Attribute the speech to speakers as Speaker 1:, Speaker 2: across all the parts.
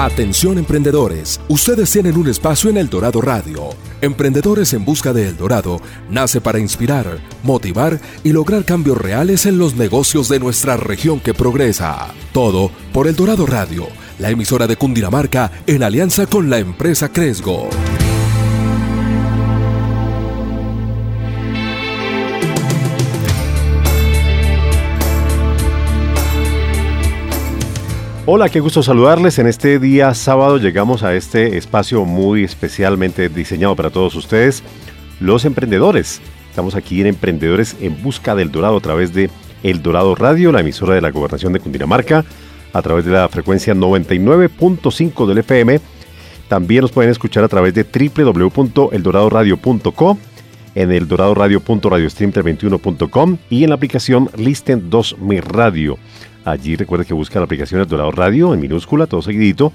Speaker 1: Atención emprendedores, ustedes tienen un espacio en El Dorado Radio. Emprendedores en Busca de El Dorado nace para inspirar, motivar y lograr cambios reales en los negocios de nuestra región que progresa. Todo por El Dorado Radio, la emisora de Cundinamarca en alianza con la empresa Cresgo.
Speaker 2: Hola, qué gusto saludarles. En este día sábado llegamos a este espacio muy especialmente diseñado para todos ustedes, los emprendedores. Estamos aquí en Emprendedores en Busca del Dorado a través de El Dorado Radio, la emisora de la Gobernación de Cundinamarca, a través de la frecuencia 99.5 del FM. También nos pueden escuchar a través de www.eldoradoradio.com, en el doradoradio.radiostream21.com y en la aplicación Listen 2 Mi Radio. Allí recuerda que busca la aplicación El Dorado Radio en minúscula, todo seguidito,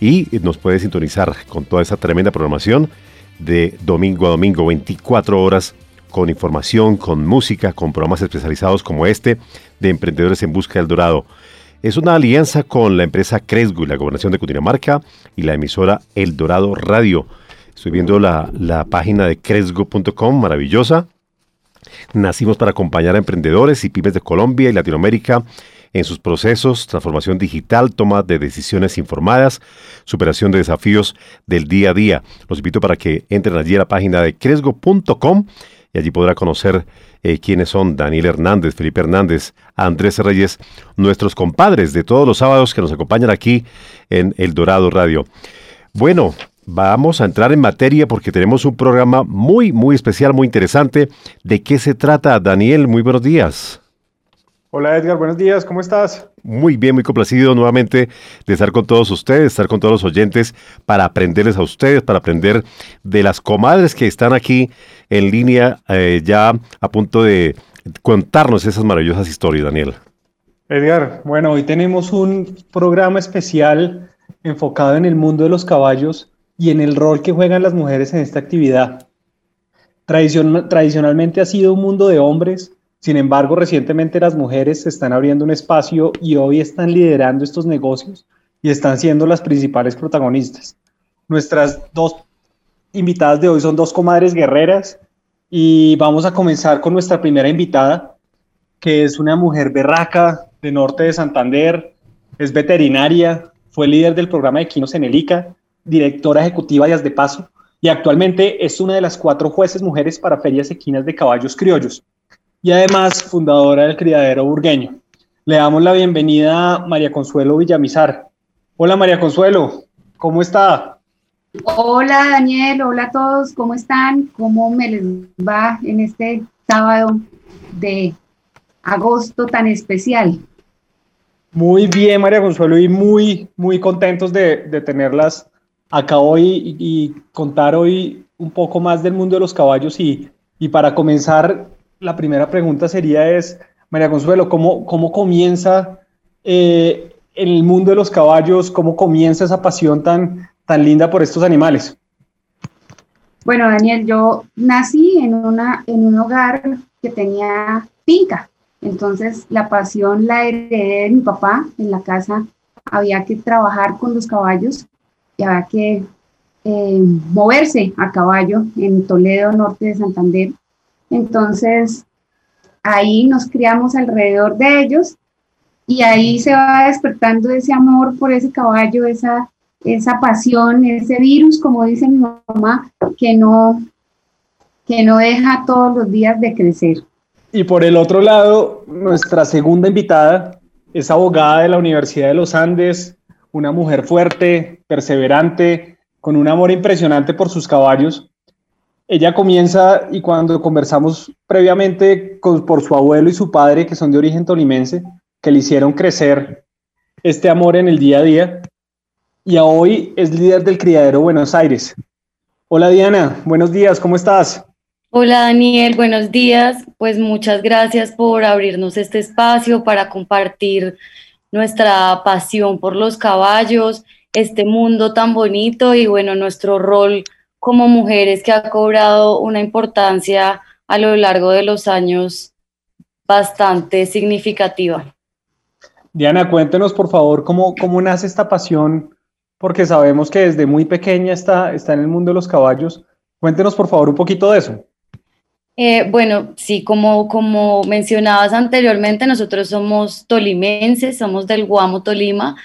Speaker 2: y nos puede sintonizar con toda esa tremenda programación de domingo a domingo, 24 horas, con información, con música, con programas especializados como este de Emprendedores en Busca del Dorado. Es una alianza con la empresa Cresgo y la Gobernación de Cundinamarca y la emisora El Dorado Radio. Estoy viendo la, la página de cresgo.com, maravillosa. Nacimos para acompañar a emprendedores y pymes de Colombia y Latinoamérica en sus procesos, transformación digital, toma de decisiones informadas, superación de desafíos del día a día. Los invito para que entren allí a la página de cresgo.com y allí podrá conocer eh, quiénes son Daniel Hernández, Felipe Hernández, Andrés Reyes, nuestros compadres de todos los sábados que nos acompañan aquí en El Dorado Radio. Bueno, vamos a entrar en materia porque tenemos un programa muy, muy especial, muy interesante. ¿De qué se trata, Daniel? Muy buenos días.
Speaker 3: Hola Edgar, buenos días, ¿cómo estás?
Speaker 2: Muy bien, muy complacido nuevamente de estar con todos ustedes, estar con todos los oyentes para aprenderles a ustedes, para aprender de las comadres que están aquí en línea eh, ya a punto de contarnos esas maravillosas historias, Daniel.
Speaker 3: Edgar, bueno, hoy tenemos un programa especial enfocado en el mundo de los caballos y en el rol que juegan las mujeres en esta actividad. tradicionalmente ha sido un mundo de hombres sin embargo, recientemente las mujeres están abriendo un espacio y hoy están liderando estos negocios y están siendo las principales protagonistas. Nuestras dos invitadas de hoy son dos comadres guerreras y vamos a comenzar con nuestra primera invitada, que es una mujer berraca de norte de Santander, es veterinaria, fue líder del programa de Quinos en el ICA, directora ejecutiva de de Paso y actualmente es una de las cuatro jueces mujeres para ferias equinas de caballos criollos y además fundadora del criadero burgueño. Le damos la bienvenida a María Consuelo Villamizar. Hola María Consuelo, ¿cómo está?
Speaker 4: Hola Daniel, hola a todos, ¿cómo están? ¿Cómo me les va en este sábado de agosto tan especial?
Speaker 3: Muy bien, María Consuelo, y muy, muy contentos de, tenerlas acá hoy y, contar hoy un poco más del mundo de los caballos. Y, y para comenzar, la primera pregunta sería es, María Consuelo, ¿cómo, cómo comienza eh, el mundo de los caballos? ¿Cómo comienza esa pasión tan, tan linda por estos animales?
Speaker 4: Bueno, Daniel, yo nací en, una, en un hogar que tenía finca. Entonces, la pasión la heredé de mi papá. En la casa había que trabajar con los caballos y había que eh, moverse a caballo en Toledo, norte de Santander. Entonces, ahí nos criamos alrededor de ellos y ahí se va despertando ese amor por ese caballo, esa, esa pasión, ese virus, como dice mi mamá, que no, que no deja todos los días de crecer.
Speaker 3: Y por el otro lado, nuestra segunda invitada es abogada de la Universidad de los Andes, una mujer fuerte, perseverante, con un amor impresionante por sus caballos ella comienza y cuando conversamos previamente con, por su abuelo y su padre, que son de origen tolimense, que le hicieron crecer este amor en el día a día, y hoy es líder del criadero Buenos Aires. Hola Diana, buenos días, ¿cómo estás?
Speaker 5: Hola Daniel, buenos días. Pues muchas gracias por abrirnos este espacio para compartir nuestra pasión por los caballos, este mundo tan bonito y bueno, nuestro rol como mujeres que ha cobrado una importancia a lo largo de los años bastante significativa.
Speaker 3: Diana, cuéntenos por favor cómo, cómo nace esta pasión porque sabemos que desde muy pequeña está, está en el mundo de los caballos. Cuéntenos por favor un poquito de eso.
Speaker 5: Eh, bueno, sí, como, como mencionabas anteriormente, nosotros somos tolimenses, somos del Guamo, Tolima,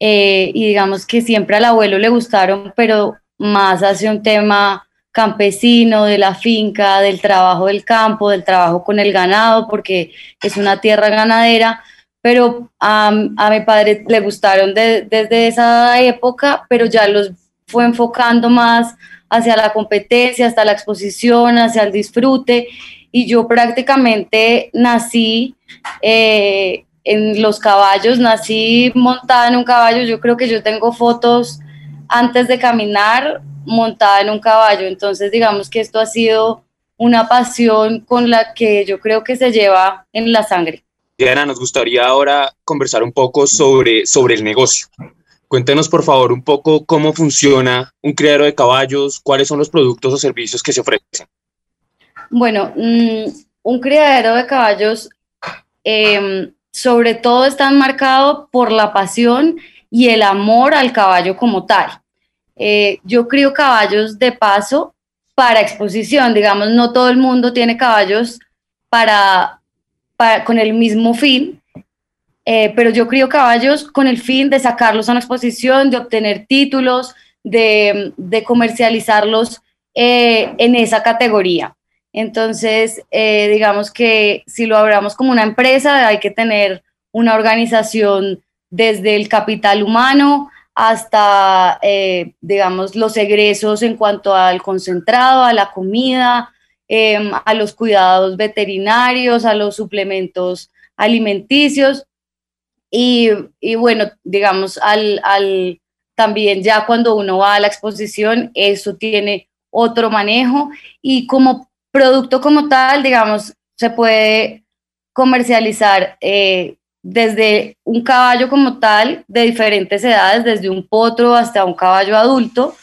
Speaker 5: eh, y digamos que siempre al abuelo le gustaron, pero más hacia un tema campesino, de la finca, del trabajo del campo, del trabajo con el ganado, porque es una tierra ganadera, pero a mi padre le gustaron desde esa época, pero ya los fue enfocando más hacia la competencia, hasta la exposición, hacia el disfrute. Y yo prácticamente nací eh, en los caballos, nací montada en un caballo. Yo creo que yo tengo fotos antes de caminar montada en un caballo. Entonces, digamos que esto ha sido una pasión con la que yo creo que se lleva en la sangre.
Speaker 6: Diana, nos gustaría ahora conversar un poco sobre, sobre el negocio. Cuéntenos, por favor, un poco cómo funciona un criadero de caballos, cuáles son los productos o servicios que se ofrecen.
Speaker 5: Bueno, mm, un criadero de caballos em, sobre todo está marcado por la pasión y el amor al caballo como tal. Eh, yo crío caballos de paso para exposición, digamos, no todo el mundo tiene caballos para, con el mismo fin, eh, pero yo crío caballos con el fin de sacarlos a una exposición, de obtener títulos, de, comercializarlos eh, en esa categoría. Entonces, digamos que si lo hablamos como una empresa, hay que tener una organización desde el capital humano hasta, digamos, los egresos en cuanto al concentrado, a la comida, em, a los cuidados veterinarios, a los suplementos alimenticios. Y, bueno, digamos, al, al, también ya cuando uno va a la exposición, eso tiene otro manejo. Y como producto como tal, digamos, se puede comercializar eh, desde un caballo como tal, de diferentes edades, desde un potro hasta un caballo adulto,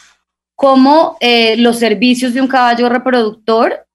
Speaker 5: como eh, los servicios de un caballo reproductor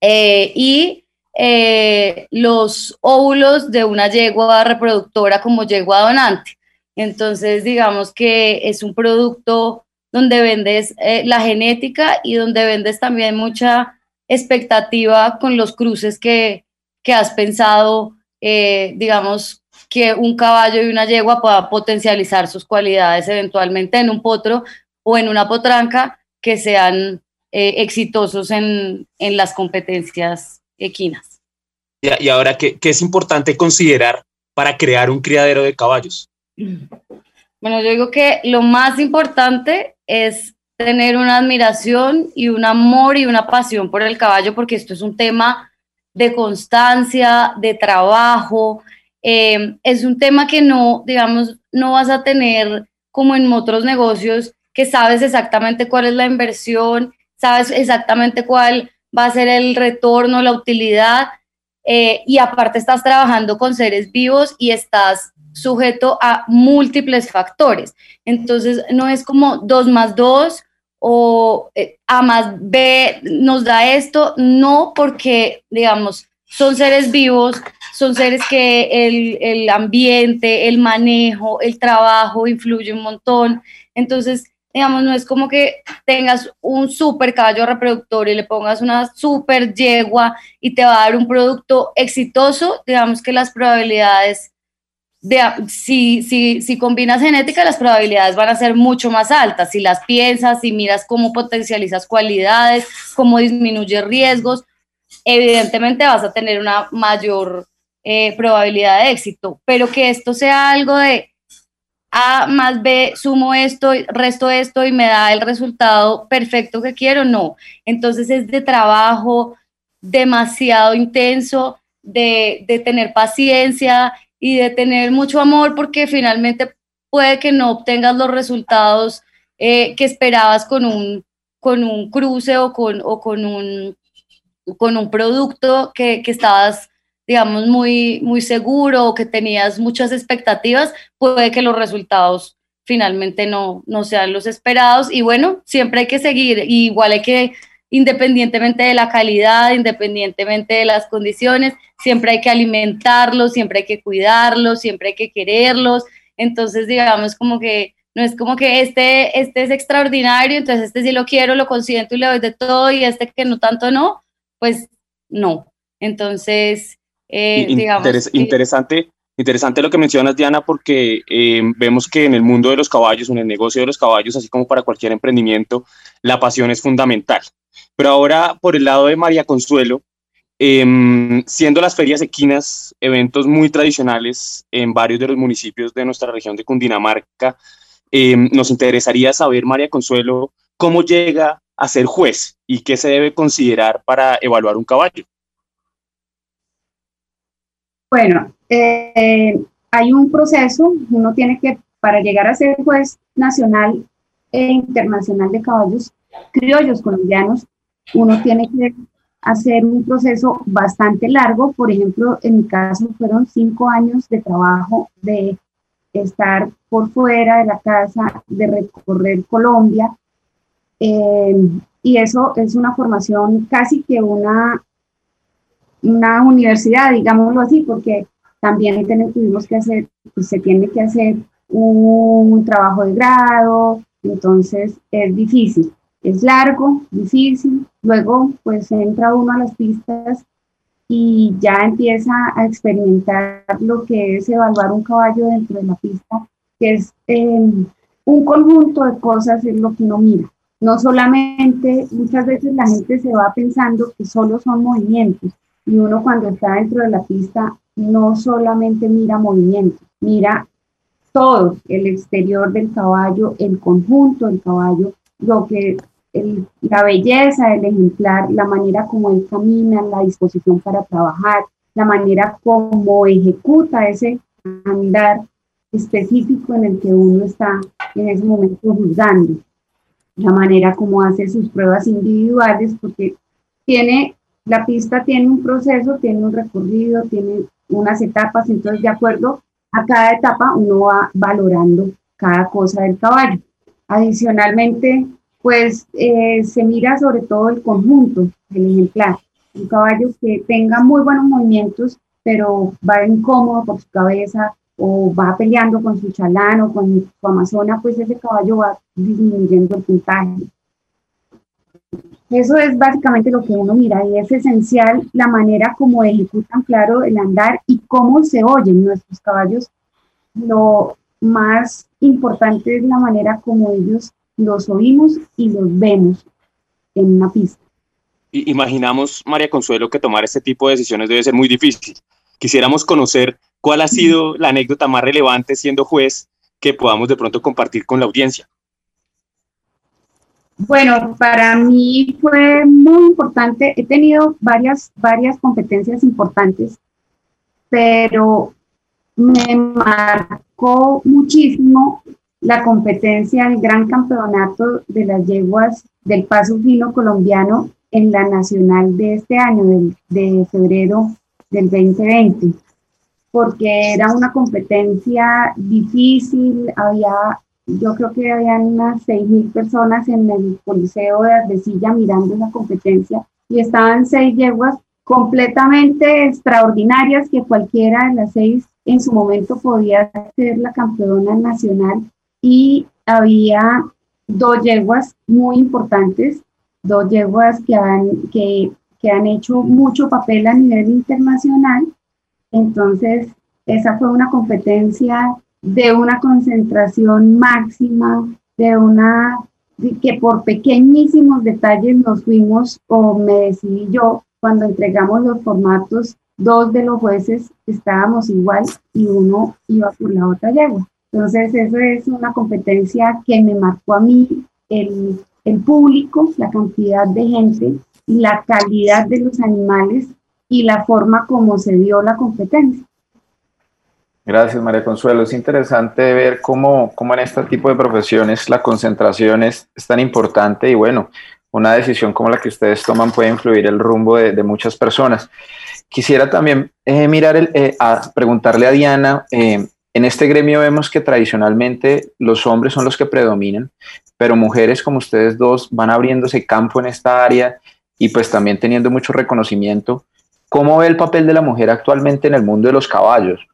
Speaker 5: eh, y eh, los óvulos de una yegua reproductora como yegua donante. Entonces, digamos que es un producto donde vendes la genética y donde vendes también mucha expectativa con los cruces que, has pensado, eh, digamos, que un caballo y una yegua puedan potencializar sus cualidades eventualmente en un potro o en una potranca que sean exitosos en, en las competencias equinas.
Speaker 6: Y, ahora, ¿qué, ¿qué, es importante considerar para crear un criadero de caballos?
Speaker 5: Bueno, yo digo que lo más importante es tener una admiración y un amor y una pasión por el caballo, porque esto es un tema de constancia, de trabajo. Eh, es un tema que no, digamos, no vas a tener como en otros negocios, que sabes exactamente cuál es la inversión, sabes exactamente cuál va a ser el retorno, la utilidad, eh, y aparte estás trabajando con seres vivos y estás sujeto a múltiples factores. Entonces, no es como dos más dos o eh, A más B nos da esto, no porque, digamos, son seres vivos, son seres que el, el ambiente, el manejo, el trabajo influye un montón. Entonces, digamos, no es como que tengas un super caballo reproductor y le pongas una super yegua y te va a dar un producto exitoso, digamos que las probabilidades de, si, si, si combinas genética, las probabilidades van a ser mucho más altas. Si las piensas, si miras cómo potencializas cualidades, cómo disminuyes riesgos, evidentemente vas a tener una mayor eh, probabilidad de éxito. Pero que esto sea algo de a más B, sumo esto, resto esto y me da el resultado perfecto que quiero, no. Entonces es de trabajo demasiado intenso, de, tener paciencia y de tener mucho amor porque finalmente puede que no obtengas los resultados eh, que esperabas con un, con un cruce o con, o con, un, con un producto que, que estabas digamos, muy, muy seguro o que tenías muchas expectativas, puede que los resultados finalmente no, no sean los esperados. Y bueno, siempre hay que seguir, igual hay que, independientemente de la calidad, independientemente de las condiciones, siempre hay que alimentarlos, siempre hay que cuidarlos, siempre hay que quererlos. Entonces, digamos, como que No es como que este, este es extraordinario, entonces este sí lo quiero, lo consiento y le doy de todo, y este que no tanto no, pues no. Entonces, eh, digamos.
Speaker 6: interesante, interesante lo que mencionas, Diana, porque eh, vemos que en el mundo de los caballos, en el negocio de los caballos, así como para cualquier emprendimiento, la pasión es fundamental. Pero ahora, por el lado de María Consuelo, em, siendo las ferias equinas eventos muy tradicionales en varios de los municipios de nuestra región de Cundinamarca, Em, nos interesaría saber, María Consuelo, cómo llega a ser juez y qué se debe considerar para evaluar un caballo.
Speaker 4: Bueno, eh, hay un proceso, uno tiene que, para llegar a ser juez nacional e internacional de caballos criollos colombianos, uno tiene que hacer un proceso bastante largo. Por ejemplo, en mi caso fueron cinco años de trabajo de estar por fuera de la casa, de recorrer Colombia. Eh, y eso es una formación casi que una, una universidad, digámoslo así, porque también tuvimos que hacer, pues, se tiene que hacer un trabajo de grado, entonces es difícil, es largo, difícil, luego pues entra uno a las pistas y ya empieza a experimentar lo que es evaluar un caballo dentro de la pista, que es em, un conjunto de cosas es lo que uno mira. No solamente, muchas veces la gente se va pensando que solo son movimientos y uno cuando está dentro de la pista no solamente mira movimientos, mira todo, el exterior del caballo, el conjunto del caballo, lo que la belleza del ejemplar, la manera como él camina, la disposición para trabajar, la manera como ejecuta ese andar específico en el que uno está en ese momento juzgando, la manera como hace sus pruebas individuales, porque tiene, la pista tiene un proceso, tiene un recorrido, tiene unas etapas, entonces de acuerdo a cada etapa uno va valorando cada cosa del caballo. Adicionalmente, pues eh, se mira sobre todo el conjunto del ejemplar. Un caballo que tenga muy buenos movimientos, pero va incómodo por su cabeza o va peleando con su chalán o con su amazona, pues ese caballo va disminuyendo el puntaje. Eso es básicamente lo que uno mira y es esencial la manera como ejecutan, claro, el andar y cómo se oyen nuestros caballos. Lo más importante es la manera como ellos los oímos y los vemos en una pista.
Speaker 6: Imaginamos, María Consuelo, que tomar este tipo de decisiones debe ser muy difícil. Quisiéramos conocer cuál ha sido la anécdota más relevante siendo juez que podamos de pronto compartir con la audiencia.
Speaker 4: Bueno, para mí fue muy importante. He tenido varias, varias competencias importantes, pero me marcó muchísimo la competencia del gran campeonato de las yeguas del paso fino colombiano en la nacional de este año, de febrero del 2020, porque era una competencia difícil, había, yo creo que había unas 6.000 personas en el Coliseo de Ardecilla mirando la competencia y estaban seis yeguas completamente extraordinarias que cualquiera de las seis en su momento podía ser la campeona nacional y había dos yeguas muy importantes, dos yeguas que han, que, que han hecho mucho papel a nivel internacional. Entonces, esa fue una competencia de una concentración máxima, de una que por pequeñísimos detalles nos fuimos, o me decidí yo, cuando entregamos los formatos, dos de los jueces estábamos igual y uno iba por la otra yegua. Entonces, eso es una competencia que me marcó a mí el, el público, la cantidad de gente, la calidad de los animales y la forma como se dio la competencia.
Speaker 7: Gracias, María Consuelo. Es interesante ver cómo, cómo en este tipo de profesiones la concentración es, tan importante y bueno, una decisión como la que ustedes toman puede influir el rumbo de, de muchas personas. Quisiera también eh, mirar el, eh, a preguntarle a Diana, eh, en este gremio vemos que tradicionalmente los hombres son los que predominan, pero mujeres como ustedes dos van abriéndose campo en esta área y pues también teniendo mucho reconocimiento. ¿Cómo ve el papel de la mujer actualmente en el mundo de los caballos?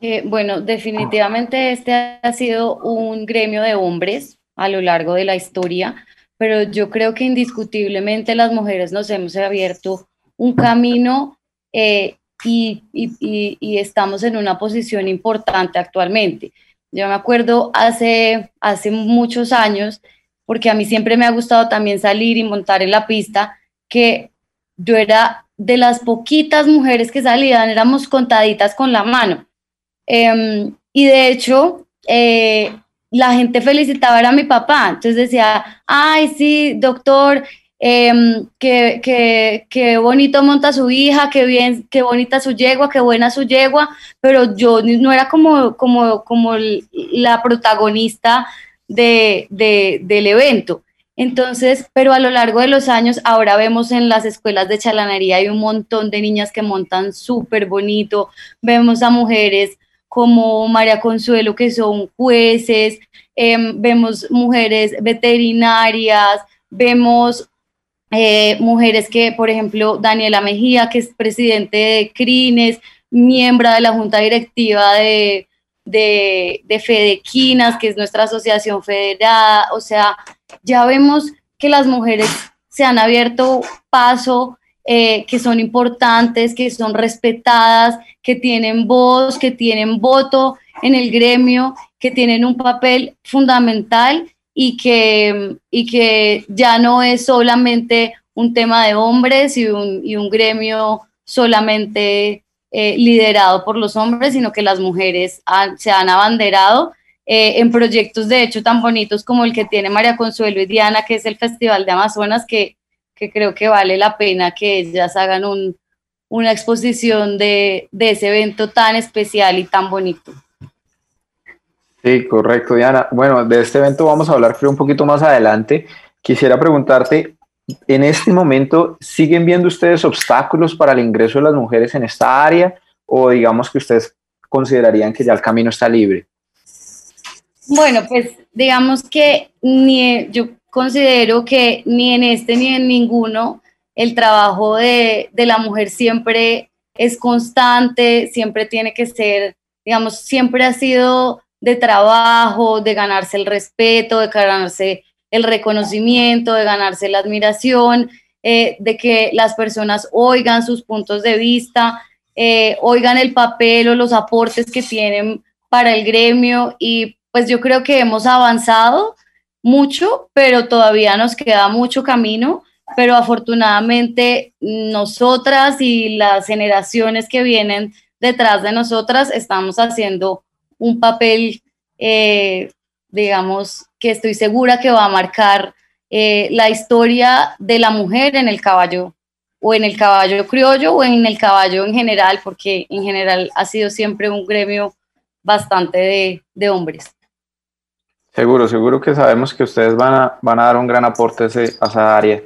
Speaker 5: Eh, bueno, definitivamente este ha sido un gremio de hombres a lo largo de la historia, pero yo creo que indiscutiblemente las mujeres nos hemos abierto un camino eh, y, y, estamos en una posición importante actualmente. Yo me acuerdo hace, hace muchos años, porque a mí siempre me ha gustado también salir y montar en la pista, que yo era de las poquitas mujeres que salían, éramos contaditas con la mano. Em, y de hecho, eh, la gente felicitaba a mi papá. Entonces decía, ay, sí, doctor, eh, qué, bonito monta su hija, qué bien, qué bonita su yegua, qué buena su yegua, pero yo no era como, como, como la protagonista de, del evento. Entonces, pero a lo largo de los años, ahora vemos en las escuelas de chalanería hay un montón de niñas que montan súper bonito, vemos a mujeres como María Consuelo que son jueces, em, vemos mujeres veterinarias, vemos eh, mujeres que, por ejemplo, Daniela Mejía, que es presidente de CRINES, miembro de la junta directiva de, de, de Fedequinas, que es nuestra asociación federada, o sea, ya vemos que las mujeres se han abierto paso, eh, que son importantes, que son respetadas, que tienen voz, que tienen voto en el gremio, que tienen un papel fundamental y que, y que ya no es solamente un tema de hombres y un, y un gremio solamente eh, liderado por los hombres, sino que las mujeres se han abanderado eh, en proyectos de hecho tan bonitos como el que tiene María Consuelo y Diana, que es el Festival de Amazonas, que, que creo que vale la pena que ellas hagan un, una exposición de, de ese evento tan especial y tan bonito.
Speaker 7: Sí, correcto, Diana. Bueno, de este evento vamos a hablar creo un poquito más adelante. Quisiera preguntarte, en este momento, ¿siguen viendo ustedes obstáculos para el ingreso de las mujeres en esta área o digamos que ustedes considerarían que ya el camino está libre?
Speaker 5: Bueno, pues digamos que ni, yo considero que ni en este ni en ninguno el trabajo de, de la mujer siempre es constante, siempre tiene que ser, digamos, siempre ha sido de trabajo, de ganarse el respeto, de ganarse el reconocimiento, de ganarse la admiración, eh, de que las personas oigan sus puntos de vista, eh, oigan el papel o los aportes que tienen para el gremio y pues yo creo que hemos avanzado mucho, pero todavía nos queda mucho camino, pero afortunadamente nosotras y las generaciones que vienen detrás de nosotras estamos haciendo un papel, eh, digamos, que estoy segura que va a marcar eh, la historia de la mujer en el caballo, o en el caballo criollo, o en el caballo en general, porque en general ha sido siempre un gremio bastante de hombres.
Speaker 7: Seguro, seguro que sabemos que ustedes van a, van a dar un gran aporte a, esa área.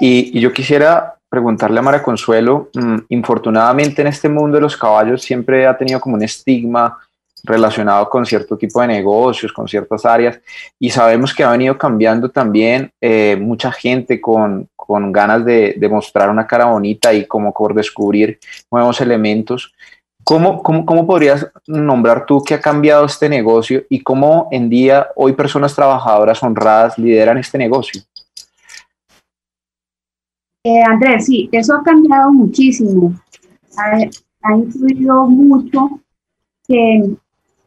Speaker 7: Y, yo quisiera preguntarle a Mara Consuelo, mm, infortunadamente en este mundo de los caballos siempre ha tenido como un estigma relacionado con cierto tipo de negocios, con ciertas áreas, y sabemos que ha venido cambiando también eh, mucha gente con, con ganas de, de, mostrar una cara bonita y como por descubrir nuevos elementos. ¿Cómo, cómo, podrías nombrar tú que ha cambiado este negocio y cómo en día hoy personas trabajadoras honradas lideran este negocio?
Speaker 4: Eh, Andrés, sí, eso ha cambiado muchísimo. Ha, influido mucho que,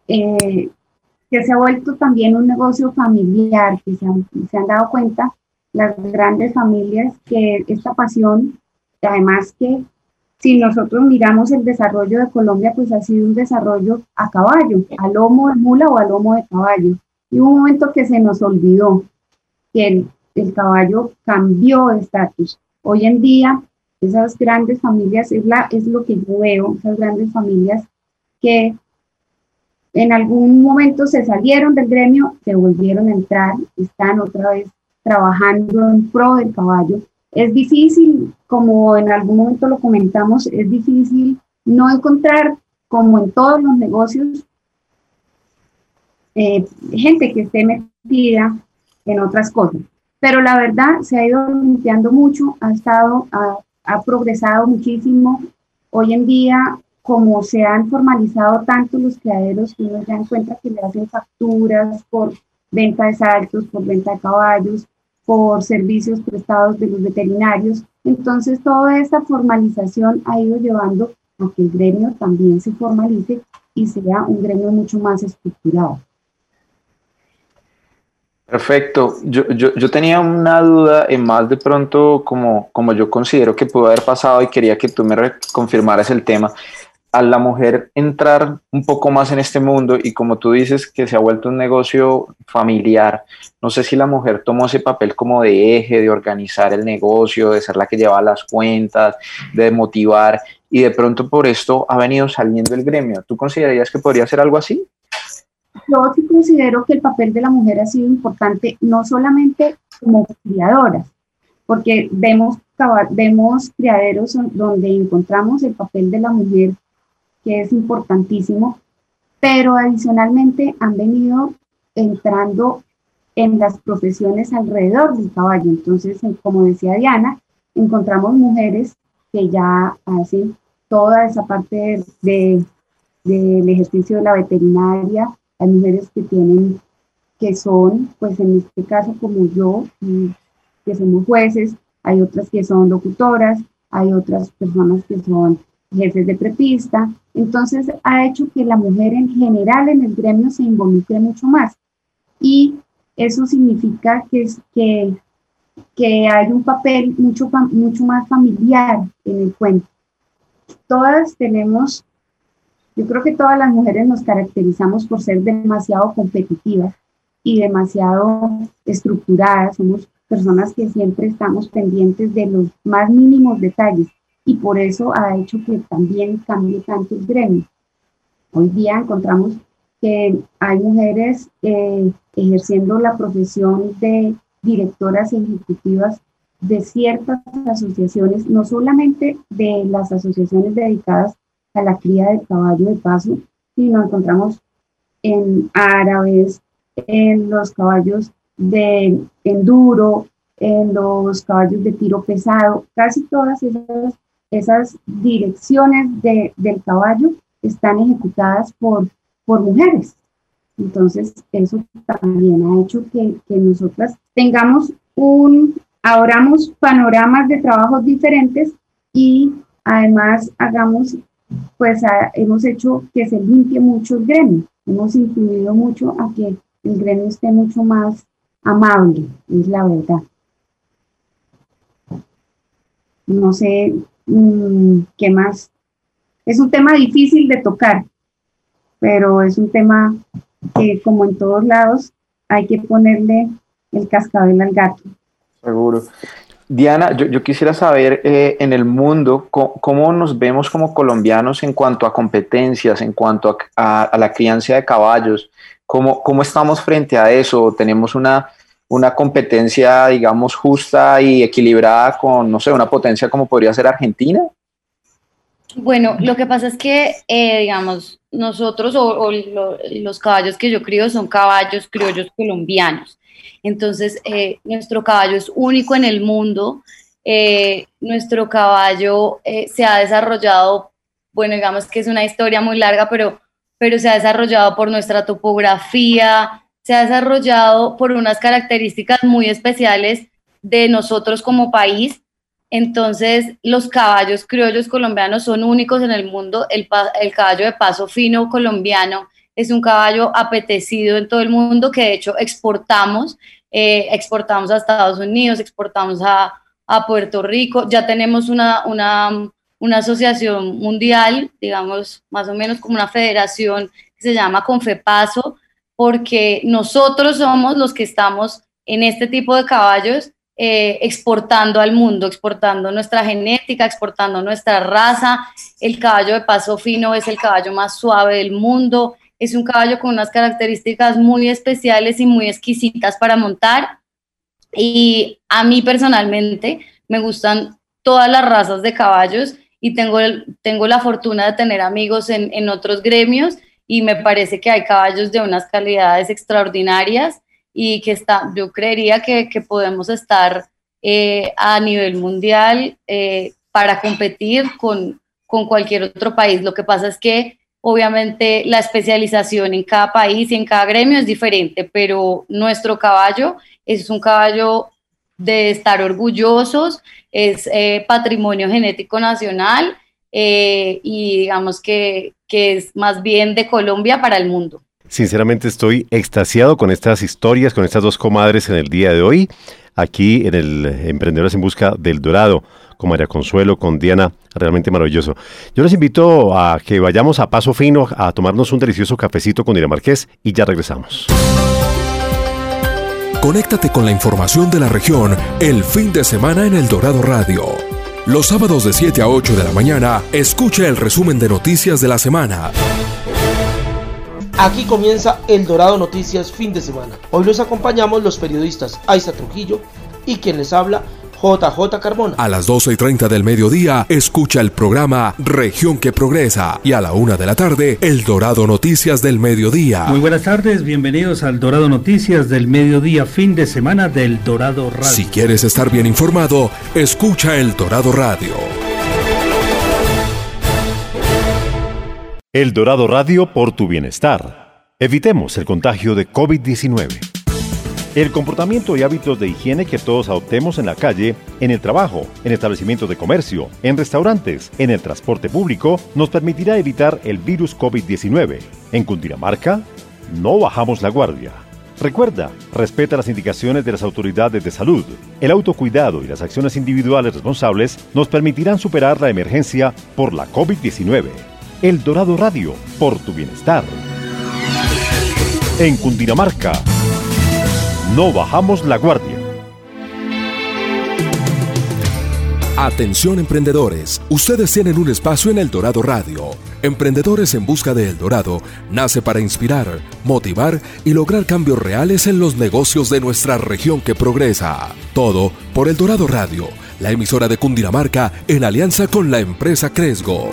Speaker 4: eh, que se ha vuelto también un negocio familiar, que se han, se han dado cuenta las grandes familias que esta pasión, además que si nosotros miramos el desarrollo de Colombia, pues ha sido un desarrollo a caballo, a lomo de mula o a lomo de caballo. Y hubo un momento que se nos olvidó que el, caballo cambió de estatus. Hoy en día, esas grandes familias, es, es lo que yo veo, esas grandes familias que en algún momento se salieron del gremio, se volvieron a entrar, están otra vez trabajando en pro del caballo es difícil, como en algún momento lo comentamos, es difícil no encontrar, como en todos los negocios, eh, gente que esté metida en otras cosas. Pero la verdad se ha ido limpiando mucho, ha estado, ha, progresado muchísimo. Hoy en día como se han formalizado tanto los criaderos uno ya encuentra que le hacen facturas por venta de saltos, por venta de caballos, por servicios prestados de los veterinarios. Entonces, toda esta formalización ha ido llevando a que el gremio también se formalice y sea un gremio mucho más estructurado.
Speaker 7: Perfecto. Yo, yo, yo, tenía una duda en más de pronto como, como yo considero que pudo haber pasado y quería que tú me confirmaras el tema. A la mujer entrar un poco más en este mundo y como tú dices que se ha vuelto un negocio familiar, no sé si la mujer tomó ese papel como de eje, de organizar el negocio, de ser la que lleva las cuentas, de motivar y de pronto por esto ha venido saliendo el gremio. ¿Tú considerarías que podría ser algo así?
Speaker 4: Yo sí considero que el papel de la mujer ha sido importante, no solamente como criadoras, porque vemos, vemos criaderos donde encontramos el papel de la mujer, que es importantísimo, pero adicionalmente han venido entrando en las profesiones alrededor del caballo. Entonces, como decía Diana, encontramos mujeres que ya hacen toda esa parte del de, ejercicio de la veterinaria, hay mujeres que tienen, que son, pues en este caso como yo, que somos jueces, hay otras que son locutoras, hay otras personas que son jefes de prepista. Entonces ha hecho que la mujer en general en el gremio se involucre mucho más. Y eso significa que, que, que hay un papel mucho, mucho más familiar en el cuento. Todas tenemos yo creo que todas las mujeres nos caracterizamos por ser demasiado competitivas y demasiado estructuradas. Somos personas que siempre estamos pendientes de los más mínimos detalles y por eso ha hecho que también cambie tanto el gremio. Hoy día encontramos que hay mujeres eh, ejerciendo la profesión de directoras ejecutivas de ciertas asociaciones, no solamente de las asociaciones dedicadas a la cría del caballo de paso, nos encontramos en árabes, en los caballos de enduro, en los caballos de tiro pesado, casi todas esas, esas direcciones de, del caballo están ejecutadas por, por mujeres. Entonces, eso también ha hecho que, que nosotras tengamos un, abramos panoramas de trabajos diferentes y además hagamos pues hemos hecho que se limpie mucho el gremio, hemos influido mucho a que el gremio esté mucho más amable, es la verdad. No sé qué más. Es un tema difícil de tocar, pero es un tema que como en todos lados hay que ponerle el cascabel al gato.
Speaker 7: Seguro. Diana, yo, quisiera saber eh, en el mundo cómo, nos vemos como colombianos en cuanto a competencias, en cuanto a, la crianza de caballos, cómo, cómo, estamos frente a eso, tenemos una, una competencia, digamos, justa y equilibrada con, no sé, una potencia como podría ser Argentina.
Speaker 5: Bueno, lo que pasa es que, eh, digamos, nosotros o, los caballos que yo crío son caballos criollos colombianos. Entonces, eh, nuestro caballo es único en el mundo. Eh, nuestro caballo se ha desarrollado, bueno, digamos que es una historia muy larga, pero, pero se ha desarrollado por nuestra topografía, se ha desarrollado por unas características muy especiales de nosotros como país. Entonces, los caballos criollos colombianos son únicos en el mundo. El, el caballo de paso fino colombiano es un caballo apetecido en todo el mundo que de hecho exportamos, eh, exportamos a Estados Unidos, exportamos a, Puerto Rico, ya tenemos una, una, una, asociación mundial, digamos, más o menos como una federación que se llama Confepaso, porque nosotros somos los que estamos en este tipo de caballos eh, exportando al mundo, exportando nuestra genética, exportando nuestra raza. El caballo de paso fino es el caballo más suave del mundo, es un caballo con unas características muy especiales y muy exquisitas para montar. Y a mí personalmente me gustan todas las razas de caballos y tengo, tengo la fortuna de tener amigos en, en otros gremios y me parece que hay caballos de unas calidades extraordinarias y que está, yo creería que, que podemos estar eh, a nivel mundial eh, para competir con, con cualquier otro país. Lo que pasa es que obviamente la especialización en cada país y en cada gremio es diferente, pero nuestro caballo es un caballo de estar orgullosos, es eh, patrimonio genético nacional y digamos que, que es más bien de Colombia para el mundo.
Speaker 2: Sinceramente estoy extasiado con estas historias, con estas dos comadres en el día de hoy, aquí en el Emprendedores en Busca del Dorado, con María Consuelo, con Diana, realmente maravilloso. Yo les invito a que vayamos a paso fino a tomarnos un delicioso cafecito con Marqués y ya regresamos.
Speaker 1: Conéctate con la información de la región el fin de semana en El Dorado Radio. Los sábados de 7 a 8 de la mañana, escucha el resumen de noticias de la semana.
Speaker 8: Aquí comienza El Dorado Noticias fin de semana. Hoy los acompañamos los periodistas Aiza Trujillo y quien les habla, JJ Carbona.
Speaker 1: A las 12 y 30 del mediodía, escucha el programa Región que Progresa. Y a la una de la tarde, El Dorado Noticias del Mediodía.
Speaker 9: Muy buenas tardes, bienvenidos al Dorado Noticias del Mediodía, fin de semana del Dorado Radio.
Speaker 1: Si quieres estar bien informado, escucha El Dorado Radio.
Speaker 2: El Dorado Radio por tu bienestar. Evitemos el contagio de COVID-19. El comportamiento y hábitos de higiene que todos adoptemos en la calle, en el trabajo, en establecimientos de comercio, en restaurantes, en el transporte público, nos permitirá evitar el virus COVID-19. En Cundinamarca, no bajamos la guardia. Recuerda, respeta las indicaciones de las autoridades de salud. El autocuidado y las acciones individuales responsables nos permitirán superar la emergencia por la COVID-19. El Dorado Radio, por tu bienestar. En Cundinamarca, no bajamos la guardia.
Speaker 1: Atención emprendedores, ustedes tienen un espacio en El Dorado Radio. Emprendedores en Busca de El Dorado nace para inspirar, motivar y lograr cambios reales en los negocios de nuestra región que progresa. Todo por El Dorado Radio, la emisora de Cundinamarca en alianza con la empresa Cresgo.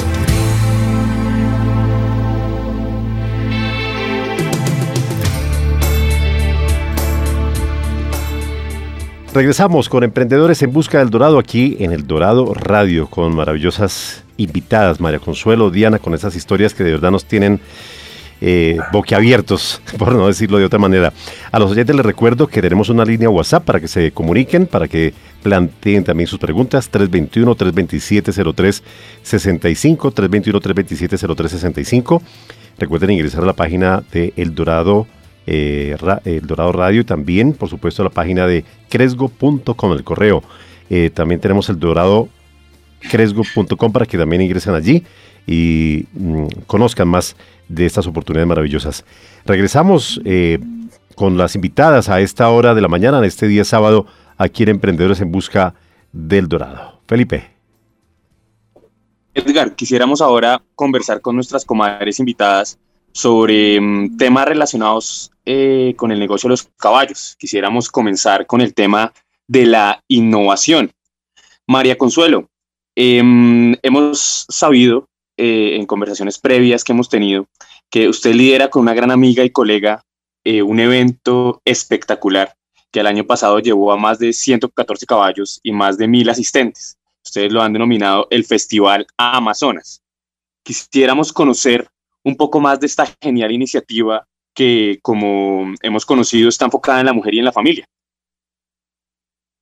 Speaker 2: Regresamos con Emprendedores en Busca del Dorado aquí en el Dorado Radio con maravillosas invitadas, María Consuelo, Diana, con esas historias que de verdad nos tienen eh, boquiabiertos, por no decirlo de otra manera. A los oyentes les recuerdo que tenemos una línea WhatsApp para que se comuniquen, para que planteen también sus preguntas, 321-327-0365, 321-327-0365. Recuerden ingresar a la página de El Dorado eh, el Dorado Radio y también, por supuesto, la página de cresgo.com, el correo. Eh, también tenemos el dorado cresgo.com para que también ingresen allí y mm, conozcan más de estas oportunidades maravillosas. Regresamos eh, con las invitadas a esta hora de la mañana, en este día sábado, aquí en Emprendedores en Busca del Dorado. Felipe.
Speaker 6: Edgar, quisiéramos ahora conversar con nuestras comadres invitadas sobre mm, temas relacionados eh, con el negocio de los caballos. Quisiéramos comenzar con el tema de la innovación. María Consuelo, em, hemos sabido eh, en conversaciones previas que hemos tenido que usted lidera con una gran amiga y colega eh, un evento espectacular que el año pasado llevó a más de 114 caballos y más de mil asistentes. Ustedes lo han denominado el Festival Amazonas. Quisiéramos conocer un poco más de esta genial iniciativa que, como hemos conocido, está enfocada en la mujer y en la familia.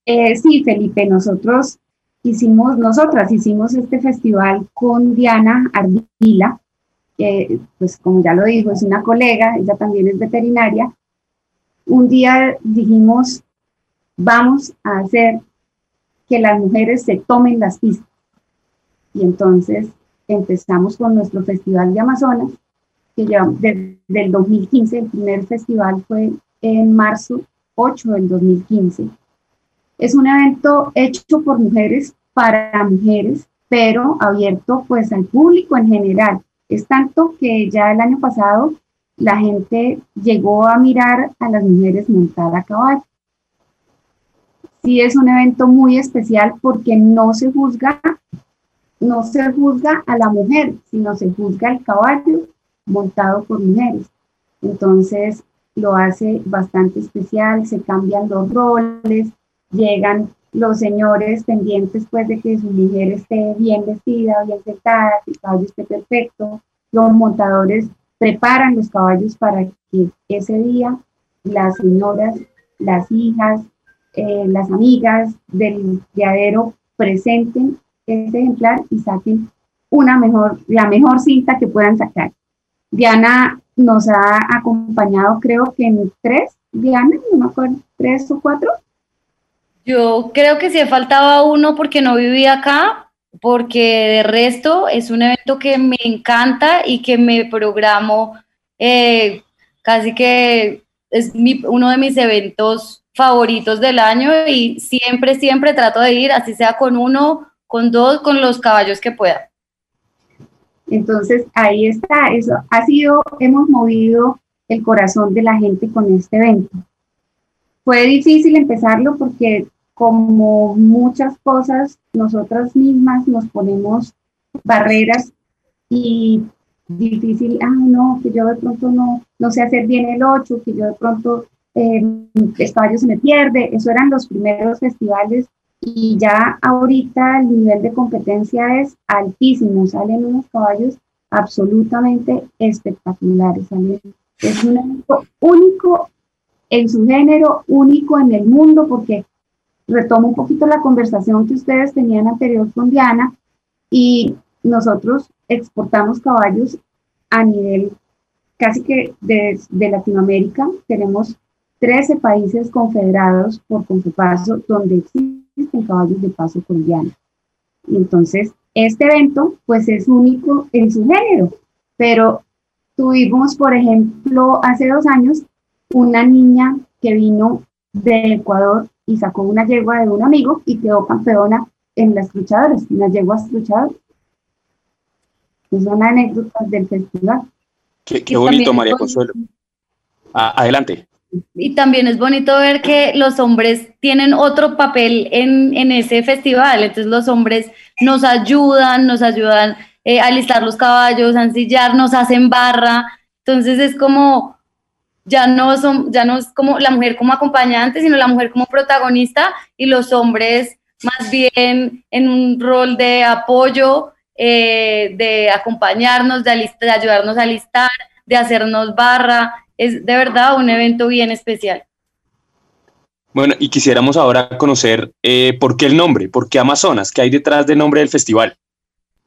Speaker 4: Eh, sí, Felipe, nosotros hicimos, nosotras hicimos este festival con Diana Ardila, que pues como ya lo dijo, es una colega, ella también es veterinaria. Un día dijimos, vamos a hacer que las mujeres se tomen las pistas. Y entonces empezamos con nuestro Festival de Amazonas, que ya desde el 2015, el primer festival fue en marzo 8 del 2015. Es un evento hecho por mujeres para mujeres, pero abierto pues al público en general. Es tanto que ya el año pasado la gente llegó a mirar a las mujeres montar a caballo. Sí es un evento muy especial porque no se juzga no se juzga a la mujer, sino se juzga al caballo montado por mujeres. Entonces lo hace bastante especial, se cambian los roles, llegan los señores pendientes pues de que su mujer esté bien vestida, bien sentada, que el caballo esté perfecto. Los montadores preparan los caballos para que ese día las señoras, las hijas, eh, las amigas del criadero presenten ese ejemplar y saquen una mejor, la mejor cinta que puedan sacar. Diana nos ha acompañado creo que en tres, Diana, no me acuerdo, tres o cuatro.
Speaker 5: Yo creo que sí faltaba uno porque no vivía acá, porque de resto es un evento que me encanta y que me programo eh, casi que es uno de mis eventos favoritos del año y siempre, siempre trato de ir, así sea con uno, con dos, con los caballos que pueda.
Speaker 4: Entonces, ahí está, eso ha sido, hemos movido el corazón de la gente con este evento. Fue difícil empezarlo porque como muchas cosas, nosotras mismas nos ponemos barreras y difícil, ah, no, que yo de pronto no, no sé hacer bien el 8, que yo de pronto eh, este caballo se me pierde. Eso eran los primeros festivales y ya ahorita el nivel de competencia es altísimo. Salen unos caballos absolutamente espectaculares. es un único en su género, único en el mundo, porque retomo un poquito la conversación que ustedes tenían anterior con Diana y nosotros exportamos caballos a nivel casi que de, de Latinoamérica. Tenemos 13 países confederados por paso donde existen caballos de paso colombiano. Y entonces, este evento pues es único en su género, pero tuvimos, por ejemplo, hace dos años, una niña que vino de Ecuador y sacó una yegua de un amigo y quedó campeona en las luchadoras, en las yeguas luchadoras. Son anécdotas del festival.
Speaker 6: Qué, bonito, María Consuelo. adelante.
Speaker 5: Y también es bonito ver que los hombres tienen otro papel en, en ese festival. Entonces los hombres nos ayudan, nos ayudan eh, a listar los caballos, a ensillar, nos hacen barra. Entonces es como, ya no, son, ya no es como la mujer como acompañante, sino la mujer como protagonista y los hombres más bien en un rol de apoyo, eh, de acompañarnos, de, de ayudarnos a listar, de hacernos barra es de verdad un evento bien especial.
Speaker 6: Bueno, y quisiéramos ahora conocer eh, por qué el nombre, por qué Amazonas, qué hay detrás del nombre del festival.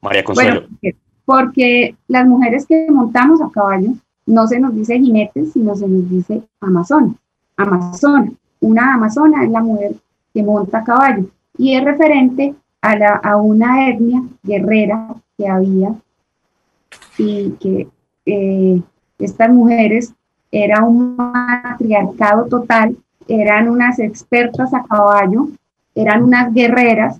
Speaker 6: María Consuelo.
Speaker 4: porque las mujeres que montamos a caballo no se nos dice jinetes, sino se nos dice Amazona. Amazona, una amazona es la mujer que monta a caballo y es referente a, la, a una etnia guerrera que había y que eh, estas mujeres era un matriarcado total, eran unas expertas a caballo, eran unas guerreras,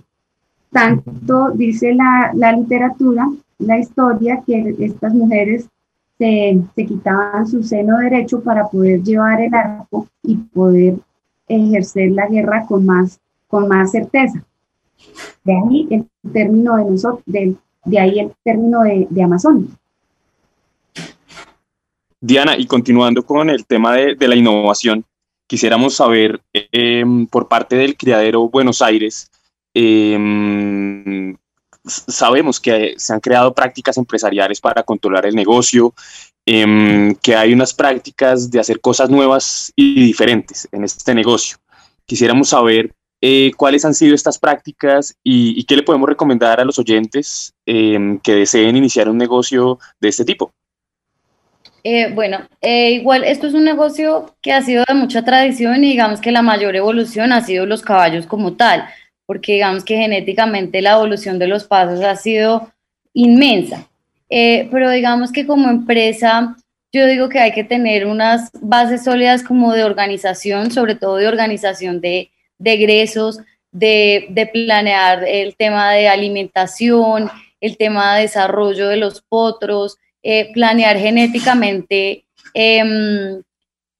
Speaker 4: tanto dice la, literatura, la historia, que estas mujeres se, quitaban su seno derecho para poder llevar el arco y poder ejercer la guerra con más, con más certeza. De ahí el término de nosotros, de, ahí el término de, de Amazonas.
Speaker 6: Diana, y continuando con el tema de, la innovación, quisiéramos saber em, por parte del criadero Buenos Aires, em, sabemos que se han creado prácticas empresariales para controlar el negocio, em, que hay unas prácticas de hacer cosas nuevas y diferentes en este negocio. Quisiéramos saber eh, cuáles han sido estas prácticas y, qué le podemos recomendar a los oyentes que deseen iniciar un negocio de este tipo.
Speaker 5: Eh, bueno, eh, igual esto es un negocio que ha sido de mucha tradición y digamos que la mayor evolución ha sido los caballos como tal, porque digamos que genéticamente la evolución de los pasos ha sido inmensa. Eh, pero digamos que como empresa, yo digo que hay que tener unas bases sólidas como de organización, sobre todo de organización de, de egresos, de, de planear el tema de alimentación, el tema de desarrollo de los potros, eh, planear genéticamente em,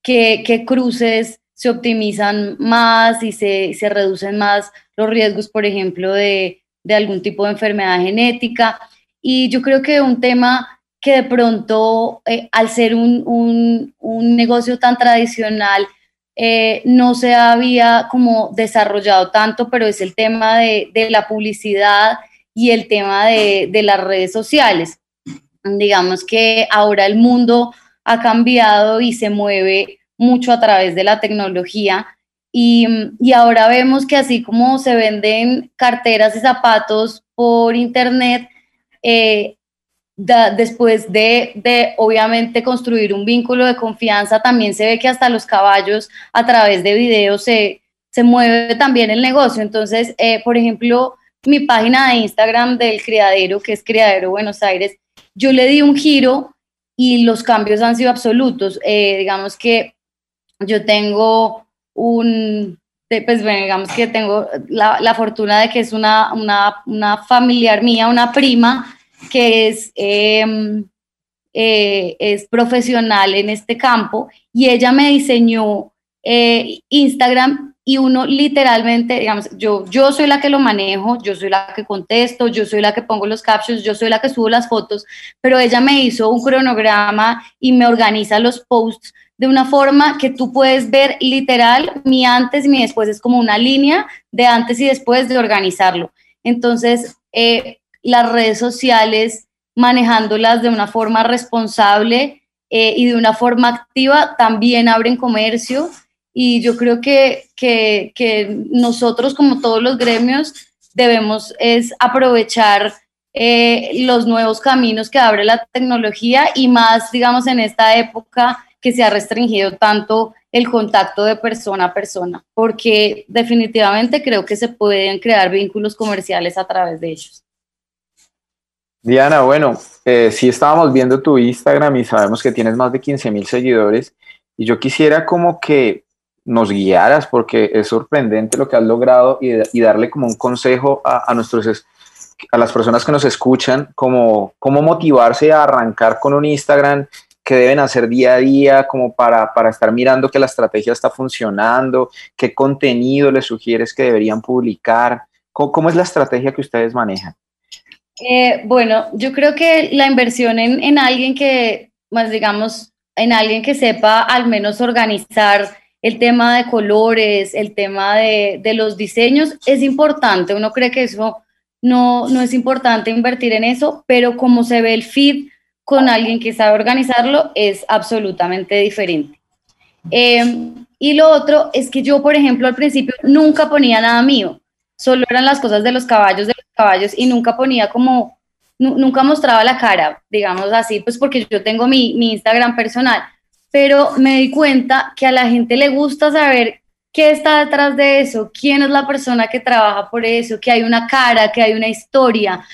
Speaker 5: qué, cruces se optimizan más y se, reducen más los riesgos, por ejemplo, de, algún tipo de enfermedad genética. Y yo creo que un tema que de pronto, eh, al ser un, negocio tan tradicional, eh, no se había como desarrollado tanto, pero es el tema de, la publicidad y el tema de, de, las redes sociales. Digamos que ahora el mundo ha cambiado y se mueve mucho a través de la tecnología y, y ahora vemos que así como se venden carteras y zapatos por internet, eh, después de, obviamente construir un vínculo de confianza, también se ve que hasta los caballos a través de videos se, se mueve también el negocio. Entonces, eh, por ejemplo, mi página de Instagram del criadero, que es Criadero Buenos Aires, yo le di un giro y los cambios han sido absolutos. Eh, digamos que yo tengo un, pues digamos que tengo la, la fortuna de que es una, una, una familiar mía, una prima, que es, em, eh, es profesional en este campo y ella me diseñó eh, Instagram y uno literalmente, digamos, yo, yo soy la que lo manejo, yo soy la que contesto, yo soy la que pongo los captions, yo soy la que subo las fotos, pero ella me hizo un cronograma y me organiza los posts de una forma que tú puedes ver literal mi antes y mi después, es como una línea de antes y después de organizarlo. Entonces, eh, las redes sociales, manejándolas de una forma responsable eh, y de una forma activa, también abren comercio. Y yo creo que, que, nosotros, como todos los gremios, debemos es aprovechar eh, los nuevos caminos que abre la tecnología y más, digamos, en esta época que se ha restringido tanto el contacto de persona a persona, porque definitivamente creo que se pueden crear vínculos comerciales a través de ellos.
Speaker 7: Diana, bueno, eh, sí estábamos viendo tu Instagram y sabemos que tienes más de 15 mil seguidores y yo quisiera como que nos guiaras porque es sorprendente lo que has logrado y, darle como un consejo a, nuestros a las personas que nos escuchan como cómo motivarse a arrancar con un Instagram que deben hacer día a día como para, para estar mirando que la estrategia está funcionando, qué contenido les sugieres que deberían publicar, cómo es la estrategia que ustedes manejan.
Speaker 5: Eh, bueno, yo creo que la inversión en, alguien que, más digamos, en alguien que sepa al menos organizar el tema de colores, el tema de, los diseños, es importante. Uno cree que eso no, no es importante invertir en eso, pero como se ve el feed con alguien que sabe organizarlo, es absolutamente diferente. Eh, y lo otro es que yo, por ejemplo, al principio nunca ponía nada mío solo eran las cosas de los caballos, de los caballos, y nunca ponía como, nunca mostraba la cara, digamos así, pues porque yo tengo mi, mi Instagram personal, pero me di cuenta que a la gente le gusta saber qué está detrás de eso, quién es la persona que trabaja por eso, que hay una cara, que hay una historia.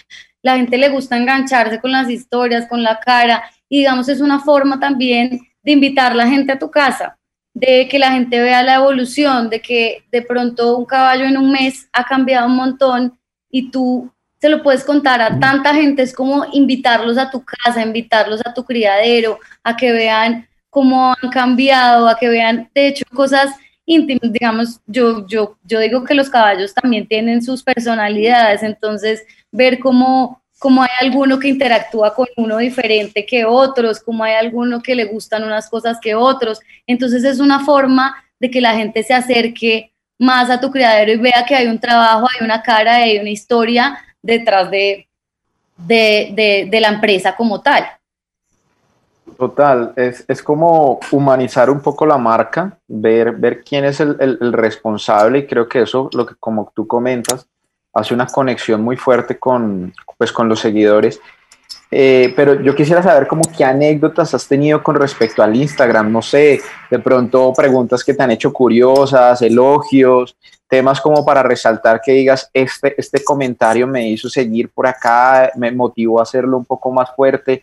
Speaker 5: La gente le gusta engancharse con las historias, con la cara, y digamos es una forma también de invitar a la gente a tu casa de que la gente vea la evolución, de que de pronto un caballo en un mes ha cambiado un montón y tú se lo puedes contar a tanta gente, es como invitarlos a tu casa, invitarlos a tu criadero, a que vean cómo han cambiado, a que vean, de hecho, cosas íntimas, digamos, yo, yo, yo digo que los caballos también tienen sus personalidades, entonces ver cómo como hay alguno que interactúa con uno diferente que otros, como hay alguno que le gustan unas cosas que otros. Entonces es una forma de que la gente se acerque más a tu criadero y vea que hay un trabajo, hay una cara, hay una historia detrás de, de, de, la empresa como tal.
Speaker 7: Total, es, es, como humanizar un poco la marca, ver, ver quién es el, el, responsable y creo que eso, lo que como tú comentas, hace una conexión muy fuerte con, pues, con los seguidores. Eh, pero yo quisiera saber como qué anécdotas has tenido con respecto al Instagram, no sé, de pronto preguntas que te han hecho curiosas, elogios, temas como para resaltar que digas, este, este comentario me hizo seguir por acá, me motivó a hacerlo un poco más fuerte.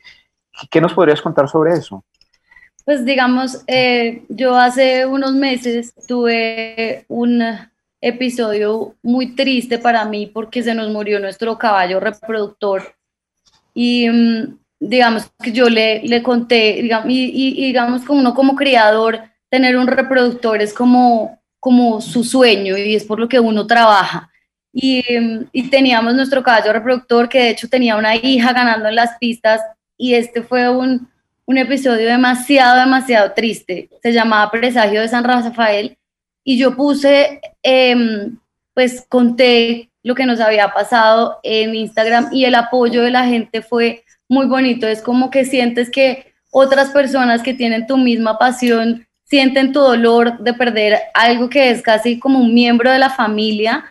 Speaker 7: ¿Qué nos podrías contar sobre eso?
Speaker 5: Pues digamos, eh, yo hace unos meses tuve un, episodio muy triste para mí porque se nos murió nuestro caballo reproductor. Y mm, digamos que yo le, le conté, digamos, y, digamos como uno como criador, tener un reproductor es como, como su sueño y es por lo que uno trabaja. Y, mm, y, teníamos nuestro caballo reproductor que de hecho tenía una hija ganando en las pistas y este fue un, un episodio demasiado, demasiado triste. Se llamaba Presagio de San Rafael y yo puse, em, pues conté lo que nos había pasado en Instagram y el apoyo de la gente fue muy bonito. Es como que sientes que otras personas que tienen tu misma pasión sienten tu dolor de perder algo que es casi como un miembro de la familia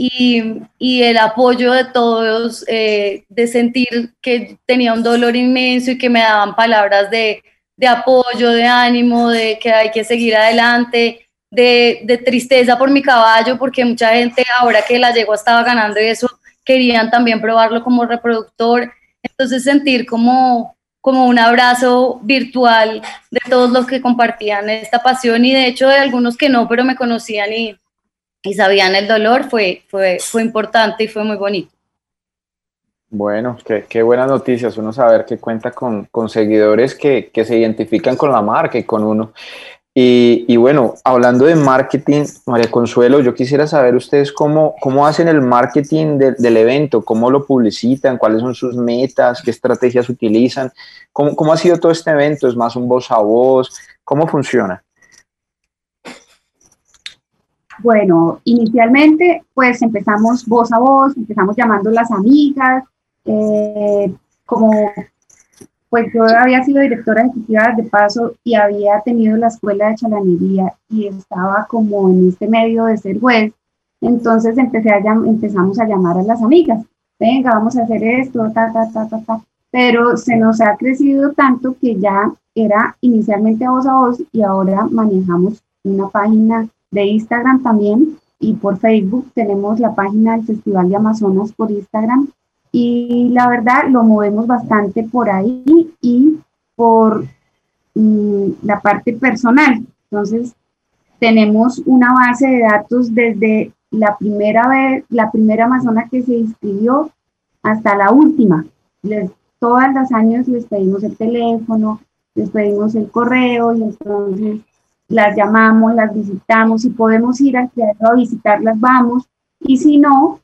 Speaker 5: y, y el apoyo de todos, eh, de sentir que tenía un dolor inmenso y que me daban palabras de, de apoyo, de ánimo, de que hay que seguir adelante, de, de, tristeza por mi caballo, porque mucha gente ahora que la yegua estaba ganando y eso, querían también probarlo como reproductor. Entonces sentir como, como un abrazo virtual de todos los que compartían esta pasión y de hecho de algunos que no, pero me conocían y, y sabían el dolor, fue, fue, fue importante y fue muy bonito.
Speaker 7: Bueno, qué, qué buenas noticias, uno saber que cuenta con, con seguidores que, que, se identifican con la marca y con uno. Y, y, bueno, hablando de marketing, María Consuelo, yo quisiera saber ustedes cómo, cómo hacen el marketing de, del evento, cómo lo publicitan, cuáles son sus metas, qué estrategias utilizan, cómo, cómo ha sido todo este evento, es más un voz a voz, cómo funciona.
Speaker 4: Bueno, inicialmente pues empezamos voz a voz, empezamos llamando las amigas, eh, como pues yo había sido directora ejecutiva de paso y había tenido la escuela de chalanería y estaba como en este medio de ser juez. Entonces empecé a empezamos a llamar a las amigas, venga, vamos a hacer esto, ta, ta, ta, ta, ta. Pero se nos ha crecido tanto que ya era inicialmente voz a voz y ahora manejamos una página de Instagram también y por Facebook tenemos la página del Festival de Amazonas por Instagram y la verdad lo movemos bastante por ahí y por mm, la parte personal. Entonces, tenemos una base de datos desde la primera vez, la primera amazona que se inscribió hasta la última. Les, todas los años les pedimos el teléfono, les pedimos el correo y entonces las llamamos, las visitamos, si podemos ir al teatro a visitarlas, vamos, y si no,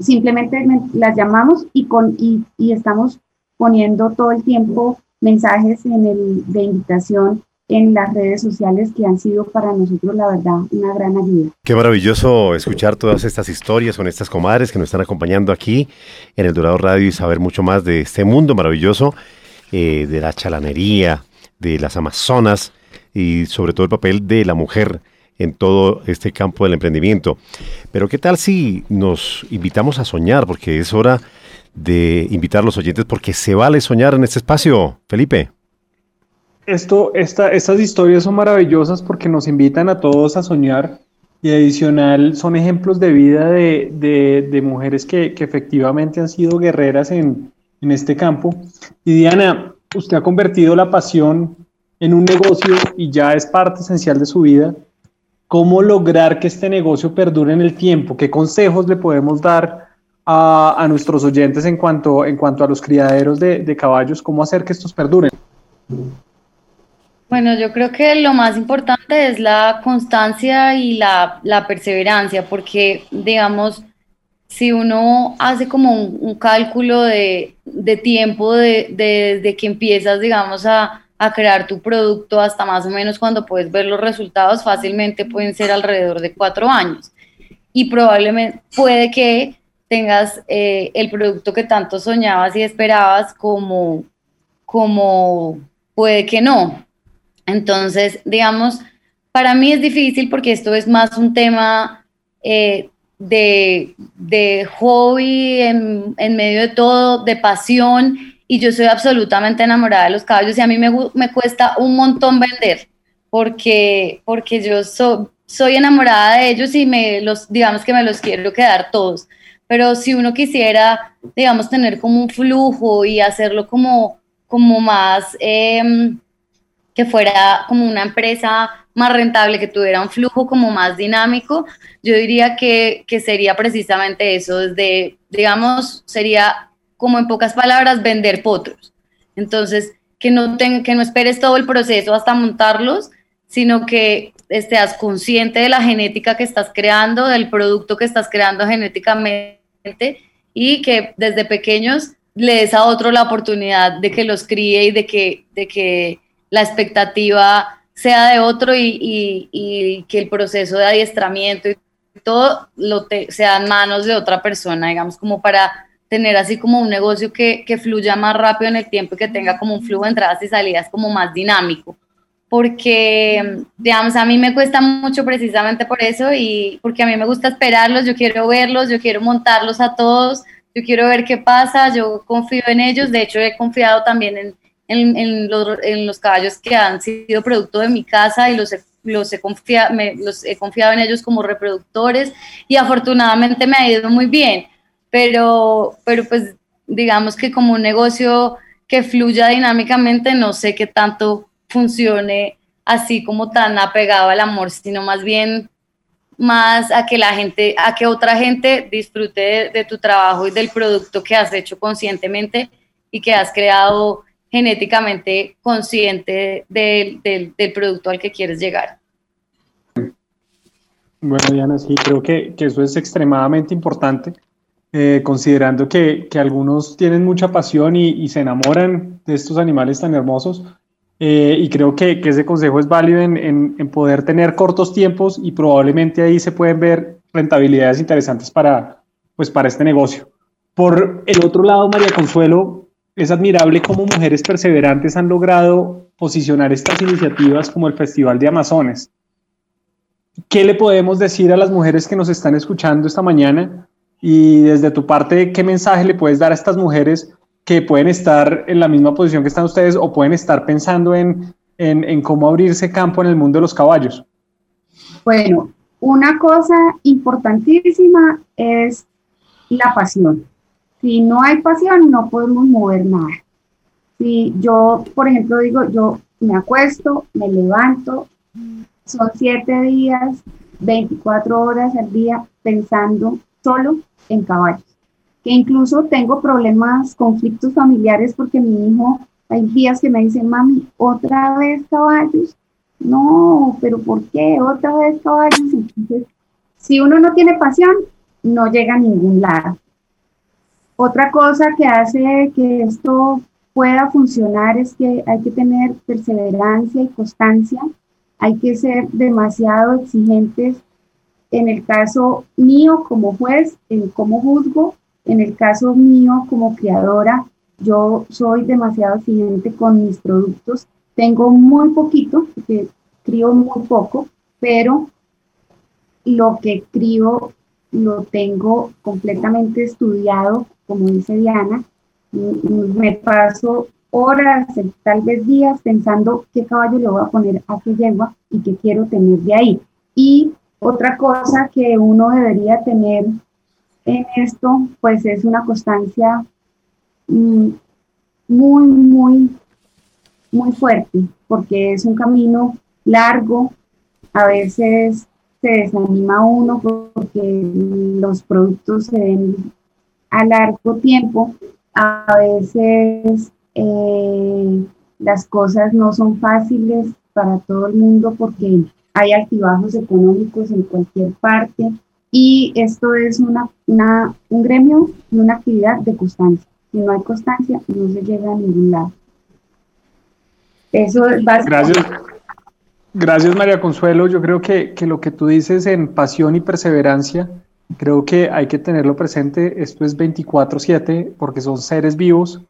Speaker 4: simplemente las llamamos y, con, y, y estamos poniendo todo el tiempo mensajes en el, de invitación en las redes sociales que han sido para nosotros, la verdad, una gran ayuda.
Speaker 2: Qué maravilloso escuchar todas estas historias con estas comadres que nos están acompañando aquí en el Dorado Radio y saber mucho más de este mundo maravilloso, eh, de la chalanería, de las amazonas y sobre todo el papel de la mujer en todo este campo del emprendimiento. Pero ¿qué tal si nos invitamos a soñar? Porque es hora de invitar a los oyentes porque se vale soñar en este espacio, Felipe.
Speaker 3: Esto, esta, estas historias son maravillosas porque nos invitan a todos a soñar y adicional son ejemplos de vida de, mujeres que, efectivamente han sido guerreras en este campo. Y Diana, usted ha convertido la pasión en un negocio y ya es parte esencial de su vida. ¿Cómo lograr que este negocio perdure en el tiempo? ¿Qué consejos le podemos dar a, a nuestros oyentes en cuanto, en cuanto a los criaderos de, de caballos? ¿Cómo hacer que estos perduren?
Speaker 5: Bueno, yo creo que lo más importante es la constancia y la, la perseverancia, porque, digamos, si uno hace como un, cálculo de, de tiempo de, de, de, que empiezas, digamos, a, a crear tu producto hasta más o menos cuando puedes ver los resultados, fácilmente pueden ser alrededor de cuatro años. Y probablemente puede que tengas eh, el producto que tanto soñabas y esperabas como, como puede que no. Entonces, digamos, para mí es difícil porque esto es más un tema eh, de, de, hobby en, en medio de todo, de pasión y yo soy absolutamente enamorada de los caballos y a mí me, me cuesta un montón vender porque, porque yo so, soy enamorada de ellos y me los, digamos que me los quiero quedar todos. Pero si uno quisiera, digamos, tener como un flujo y hacerlo como, como más, eh, que fuera como una empresa más rentable, que tuviera un flujo como más dinámico, yo diría que, que sería precisamente eso, desde, digamos, sería como en pocas palabras, vender potros. Entonces, que no, que no esperes todo el proceso hasta montarlos, sino que estés consciente de la genética que estás creando, del producto que estás creando genéticamente y que desde pequeños le des a otro la oportunidad de que los críe y de que, de que la expectativa sea de otro y, que el proceso de adiestramiento y todo lo sea en manos de otra persona, digamos, como para tener así como un negocio que, que fluya más rápido en el tiempo y que tenga como un flujo de entradas y salidas como más dinámico. Porque, digamos, a mí me cuesta mucho precisamente por eso y porque a mí me gusta esperarlos, yo quiero verlos, yo quiero montarlos a todos, yo quiero ver qué pasa, yo confío en ellos, de hecho he confiado también en, en, los, en los, caballos que han sido producto de mi casa y los he, los, he confiado, los he confiado en ellos como reproductores y afortunadamente me ha ido muy bien, pero, pero pues digamos que como un negocio que fluya dinámicamente, no sé qué tanto funcione así como tan apegado al amor, sino más bien más a que la gente, a que otra gente disfrute de, tu trabajo y del producto que has hecho conscientemente y que has creado genéticamente consciente del, producto al que quieres llegar.
Speaker 3: Bueno, Diana, sí, creo que, eso es extremadamente importante, eh, considerando que, algunos tienen mucha pasión y, y, se enamoran de estos animales tan hermosos, eh, y creo que, ese consejo es válido en, poder tener cortos tiempos y probablemente ahí se pueden ver rentabilidades interesantes para, pues, para este negocio. Por el otro lado, María Consuelo, es admirable cómo mujeres perseverantes han logrado posicionar estas iniciativas como el Festival de Amazones. ¿Qué le podemos decir a las mujeres que nos están escuchando esta mañana? Y desde tu parte, ¿qué mensaje le puedes dar a estas mujeres que pueden estar en la misma posición que están ustedes o pueden estar pensando en, en, cómo abrirse campo en el mundo de los caballos?
Speaker 4: Bueno, una cosa importantísima es la pasión. Si no hay pasión, no podemos mover nada. Si yo, por ejemplo, digo, yo me acuesto, me levanto, son siete días, 24 horas al día pensando solo en caballos que incluso tengo problemas, conflictos familiares porque mi hijo, hay días que me dicen, mami, otra vez caballos. No, pero ¿por qué otra vez caballos? Entonces, si uno no tiene pasión, no llega a ningún lado. Otra cosa que hace que esto pueda funcionar es que hay que tener perseverancia y constancia, hay que ser demasiado exigentes en el caso mío como juez, en cómo juzgo, en el caso mío como criadora, yo soy demasiado exigente con mis productos. Tengo muy poquito, porque crío muy poco, pero lo que crío lo tengo completamente estudiado, como dice Diana. Me paso horas, tal vez días, pensando qué caballo le voy a poner a qué yegua y qué quiero tener de ahí. Y otra cosa que uno debería tener en esto, pues es una constancia mm, muy, muy, muy fuerte, porque es un camino largo, a veces se desanima uno porque los productos se ven a largo tiempo, a veces eh, las cosas no son fáciles para todo el mundo porque hay altibajos económicos en cualquier parte, y esto es un gremio y una actividad de constancia. Si no hay constancia, no se llega a ningún lado.
Speaker 3: Eso es Gracias. Gracias, María Consuelo. Yo creo que, lo que tú dices en pasión y perseverancia, creo que hay que tenerlo presente. Esto es 24/7 porque son seres vivos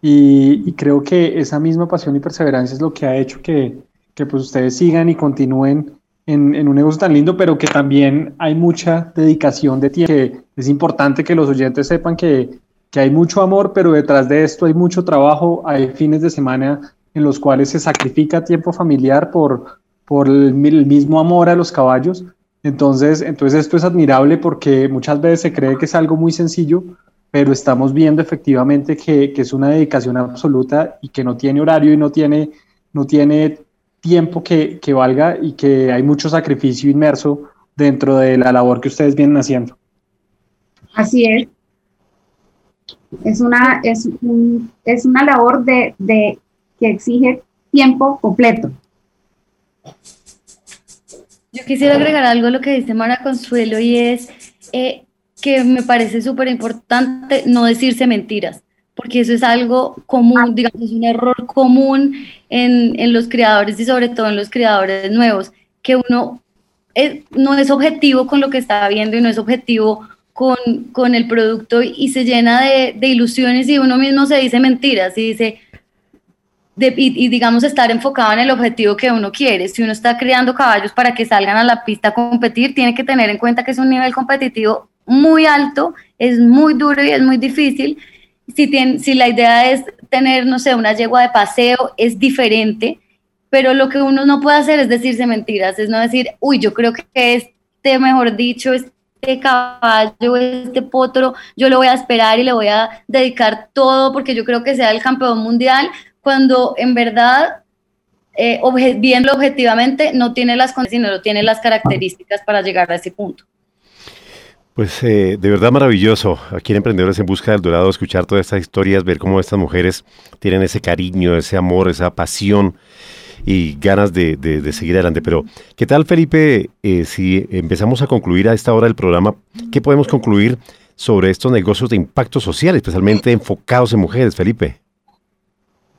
Speaker 3: y, creo que esa misma pasión y perseverancia es lo que ha hecho que, que pues ustedes sigan y continúen en, un negocio tan lindo, pero que también hay mucha dedicación de tiempo. Que es importante que los oyentes sepan que, que hay mucho amor, pero detrás de esto hay mucho trabajo, hay fines de semana en los cuales se sacrifica tiempo familiar por, por el, mismo amor a los caballos. Entonces, entonces esto es admirable porque muchas veces se cree que es algo muy sencillo, pero estamos viendo efectivamente que, que es una dedicación absoluta y que no tiene horario y no tiene, no tiene tiempo que, que, valga y que hay mucho sacrificio inmerso dentro de la labor que ustedes vienen haciendo.
Speaker 4: Así es. Es una, es es una labor de, de, que exige tiempo completo.
Speaker 5: Yo quisiera agregar algo a lo que dice Mara Consuelo y es eh, que me parece súper importante no decirse mentiras porque eso es algo común, digamos, es un error común en, en los creadores y sobre todo en los creadores nuevos, que uno no es objetivo con lo que está viendo y no es objetivo con, con el producto y se llena de, de, ilusiones y uno mismo se dice mentiras y dice, y, digamos estar enfocado en el objetivo que uno quiere. Si uno está creando caballos para que salgan a la pista a competir, tiene que tener en cuenta que es un nivel competitivo muy alto, es muy duro y es muy difícil. Si, la idea es tener, no sé, una yegua de paseo, es diferente, pero lo que uno no puede hacer es decirse mentiras, es no decir, uy, yo creo que este, mejor dicho, este caballo, este potro, yo lo voy a esperar y le voy a dedicar todo porque yo creo que sea el campeón mundial, cuando en verdad, eh, viendo objetivamente, no tiene las condiciones, no tiene las características para llegar a ese punto.
Speaker 2: Pues eh, de verdad maravilloso, aquí en Emprendedores en Busca del Dorado, escuchar todas estas historias, ver cómo estas mujeres tienen ese cariño, ese amor, esa pasión y ganas de, seguir adelante. Pero, ¿qué tal Felipe? Eh, si empezamos a concluir a esta hora del programa, ¿qué podemos concluir sobre estos negocios de impacto social, especialmente enfocados en mujeres, Felipe?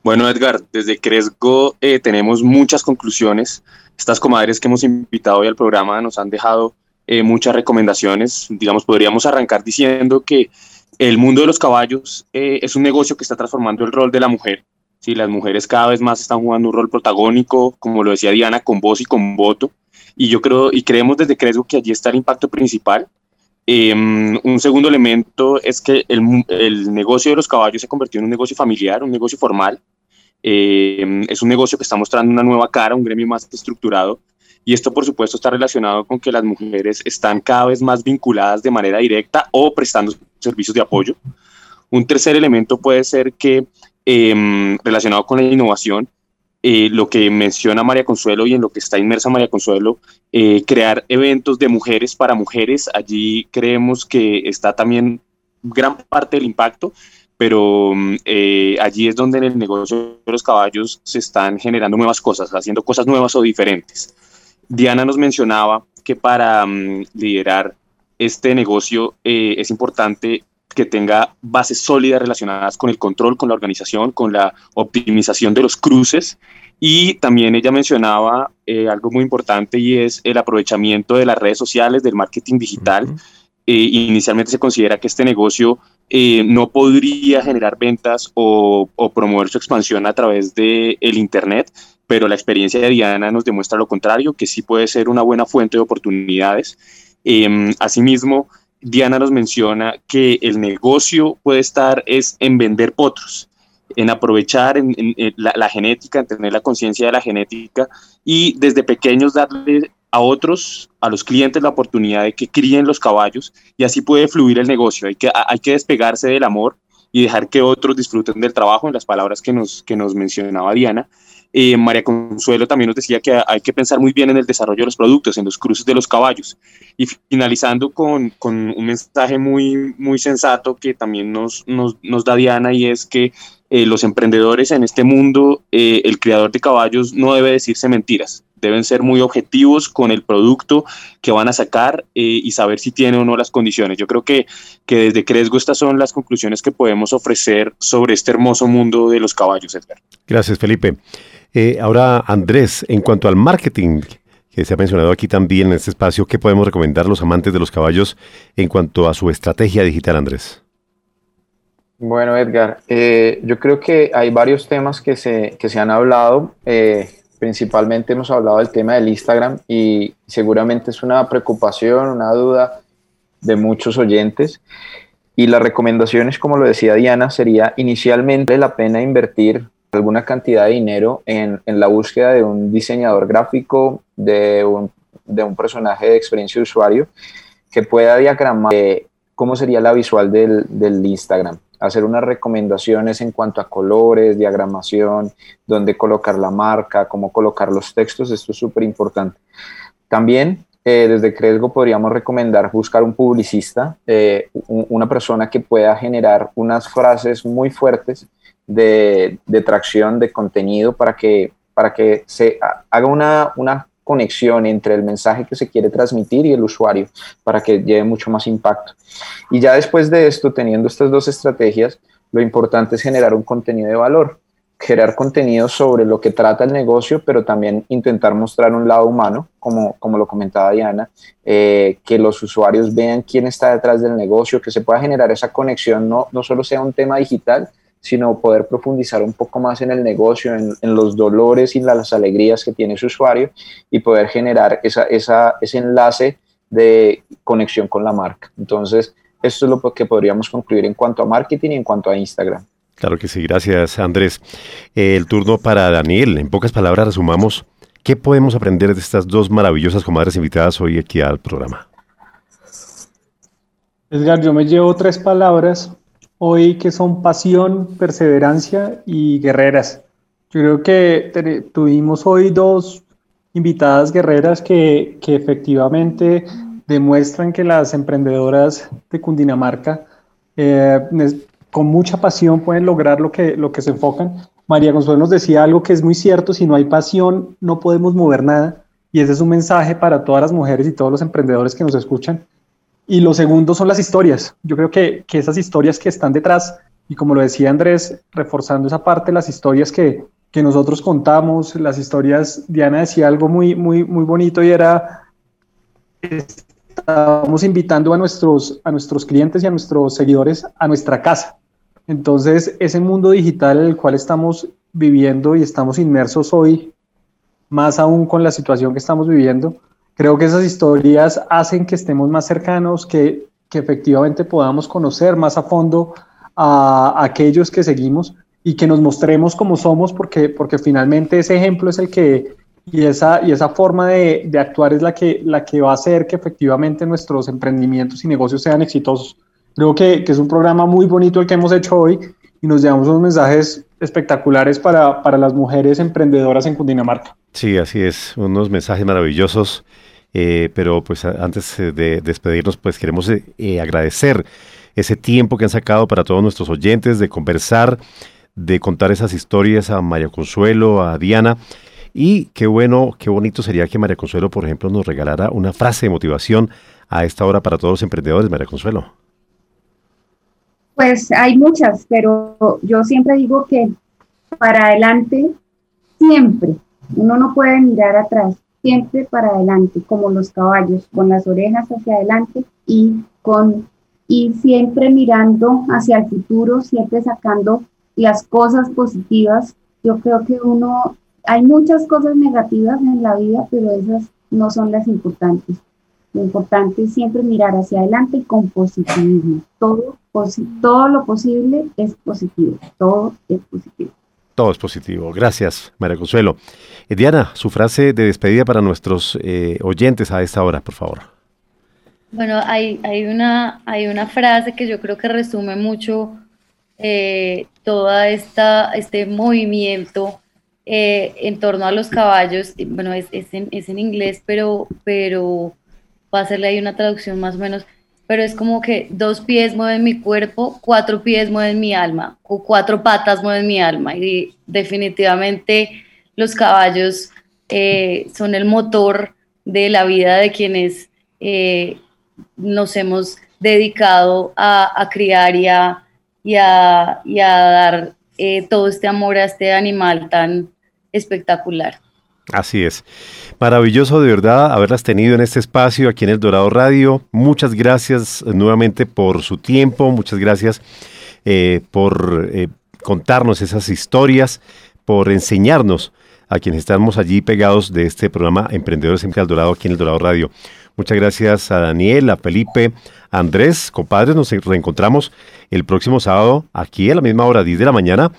Speaker 6: Bueno, Edgar, desde Cresgo eh, tenemos muchas conclusiones. Estas comadres que hemos invitado hoy al programa nos han dejado eh, muchas recomendaciones. Digamos, podríamos arrancar diciendo que el mundo de los caballos eh, es un negocio que está transformando el rol de la mujer. ¿sí? Las mujeres cada vez más están jugando un rol protagónico, como lo decía Diana, con voz y con voto. Y yo creo y creemos desde Cresgo que allí está el impacto principal. Em, un segundo elemento es que el, negocio de los caballos se convirtió en un negocio familiar, un negocio formal, eh, es un negocio que está mostrando una nueva cara, un gremio más estructurado. Y esto, por supuesto, está relacionado con que las mujeres están cada vez más vinculadas de manera directa o prestando servicios de apoyo. Un tercer elemento puede ser que, em, relacionado con la innovación, eh, lo que menciona María Consuelo y en lo que está inmersa María Consuelo, eh, crear eventos de mujeres para mujeres. Allí creemos que está también gran parte del impacto pero mm, eh, allí es donde en el negocio de los caballos se están generando nuevas cosas, haciendo cosas nuevas o diferentes. Diana nos mencionaba que para mm, liderar este negocio eh, es importante que tenga bases sólidas relacionadas con el control, con la organización, con la optimización de los cruces. Y también ella mencionaba eh, algo muy importante y es el aprovechamiento de las redes sociales, del marketing digital. inicialmente se considera que este negocio eh, no podría generar ventas o, promover su expansión a través de el Internet, pero la experiencia de Diana nos demuestra lo contrario, que sí puede ser una buena fuente de oportunidades. Em, asimismo, Diana nos menciona que el negocio puede estar es en vender potros, en aprovechar la, la, genética, en tener la conciencia de la genética y desde pequeños darle a otros, a los clientes, la oportunidad de que críen los caballos y así puede fluir el negocio. Hay que, hay que despegarse del amor y dejar que otros disfruten del trabajo, en las palabras que nos, que nos mencionaba Diana. Eh, María Consuelo también nos decía que hay que pensar muy bien en el desarrollo de los productos, en los cruces de los caballos. Y finalizando con, un mensaje muy, muy sensato que también nos, nos, nos da Diana y es que eh, los emprendedores en este mundo, eh, el criador de caballos no debe decirse mentiras deben ser muy objetivos con el producto que van a sacar eh, y saber si tiene o no las condiciones. Yo creo que, que desde Cresgo estas son las conclusiones que podemos ofrecer sobre este hermoso mundo de los caballos, Edgar.
Speaker 2: Gracias, Felipe. Eh, ahora, Andrés, en cuanto al marketing, que se ha mencionado aquí también en este espacio, ¿qué podemos recomendar a los amantes de los caballos en cuanto a su estrategia digital, Andrés?
Speaker 7: Bueno, Edgar, eh, yo creo que hay varios temas que se, que se han hablado. Eh, principalmente hemos hablado del tema del Instagram y seguramente es una preocupación, una duda de muchos oyentes. Y las recomendaciones, como lo decía Diana, sería inicialmente la pena invertir alguna cantidad de dinero en, en la búsqueda de un diseñador gráfico, de un, de un, personaje de experiencia de usuario que pueda diagramar eh, cómo sería la visual del, del Instagram hacer unas recomendaciones en cuanto a colores, diagramación, dónde colocar la marca, cómo colocar los textos, esto es súper importante. También eh, desde Cresgo podríamos recomendar buscar un publicista, eh, una persona que pueda generar unas frases muy fuertes de, de, tracción de contenido para que, para que se haga una, una conexión entre el mensaje que se quiere transmitir y el usuario para que lleve mucho más impacto. Y ya después de esto, teniendo estas dos estrategias, lo importante es generar un contenido de valor, crear contenido sobre lo que trata el negocio, pero también intentar mostrar un lado humano, como, como lo comentaba Diana, eh, que los usuarios vean quién está detrás del negocio, que se pueda generar esa conexión, no, no solo sea un tema digital, sino poder profundizar un poco más en el negocio, en, los dolores y las alegrías que tiene su usuario y poder generar esa, esa, ese enlace de conexión con la marca. Entonces, esto es lo que podríamos concluir en cuanto a marketing y en cuanto a Instagram.
Speaker 2: Claro que sí, gracias Andrés. El turno para Daniel. En pocas palabras resumamos, ¿qué podemos aprender de estas dos maravillosas comadres invitadas hoy aquí al programa?
Speaker 3: Edgar, yo me llevo tres palabras hoy que son pasión, perseverancia y guerreras. Yo creo que tuvimos hoy dos invitadas guerreras que, que, efectivamente demuestran que las emprendedoras de Cundinamarca eh, con mucha pasión pueden lograr lo que, lo que se enfocan. María Consuelo nos decía algo que es muy cierto, si no hay pasión no podemos mover nada. Y ese es un mensaje para todas las mujeres y todos los emprendedores que nos escuchan. Y lo segundo son las historias. Yo creo que, que esas historias que están detrás, y como lo decía Andrés, reforzando esa parte, las historias que, que nosotros contamos, las historias, Diana decía algo muy, muy, muy bonito y era, estamos invitando a nuestros, a nuestros clientes y a nuestros seguidores a nuestra casa. Entonces, ese mundo digital en el cual estamos viviendo y estamos inmersos hoy, más aún con la situación que estamos viviendo, Creo que esas historias hacen que estemos más cercanos, que, que efectivamente podamos conocer más a fondo a, aquellos que seguimos y que nos mostremos como somos, porque, porque finalmente ese ejemplo es el que, y esa, y esa forma de, de, actuar es la que, la que va a hacer que efectivamente nuestros emprendimientos y negocios sean exitosos. Creo que, que, es un programa muy bonito el que hemos hecho hoy y nos llevamos unos mensajes espectaculares para, para las mujeres emprendedoras en Cundinamarca.
Speaker 2: Sí, así es, unos mensajes maravillosos. Eh, pero pues antes eh, de despedirnos, pues queremos eh, agradecer ese tiempo que han sacado para todos nuestros oyentes de conversar, de contar esas historias a María Consuelo, a Diana. Y qué bueno, qué bonito sería que María Consuelo, por ejemplo, nos regalara una frase de motivación a esta hora para todos los emprendedores, María Consuelo.
Speaker 4: Pues hay muchas, pero yo siempre digo que para adelante, siempre, uno no puede mirar atrás siempre para adelante, como los caballos, con las orejas hacia adelante y con y siempre mirando hacia el futuro, siempre sacando las cosas positivas. Yo creo que uno, hay muchas cosas negativas en la vida, pero esas no son las importantes. Lo importante es siempre mirar hacia adelante con positivismo. Todo, todo lo posible es positivo, todo es positivo.
Speaker 2: Todo es positivo. Gracias, María Consuelo. Eh, Diana, su frase de despedida para nuestros eh, oyentes a esta hora, por favor.
Speaker 5: Bueno, hay, hay, una, hay una frase que yo creo que resume mucho eh, esta este movimiento en torno a los caballos. Bueno, es, es, en, es en inglés, pero, pero va a hacerle ahí una traducción más o menos pero es como que dos pies mueven mi cuerpo, cuatro pies mueven mi alma, o cuatro patas mueven mi alma. Y definitivamente los caballos eh, son el motor de la vida de quienes eh, nos hemos dedicado a, criar y a, y a, dar eh, todo este amor a este animal tan espectacular.
Speaker 2: Así es. Maravilloso de verdad haberlas tenido en este espacio aquí en el Dorado Radio. Muchas gracias nuevamente por su tiempo, muchas gracias eh, por eh, contarnos esas historias, por enseñarnos a quienes estamos allí pegados de este programa Emprendedores en El Dorado aquí en el Dorado Radio. Muchas gracias a Daniel, a Felipe, a Andrés, compadres. Nos reencontramos el próximo sábado aquí a la misma hora, 10 de la mañana.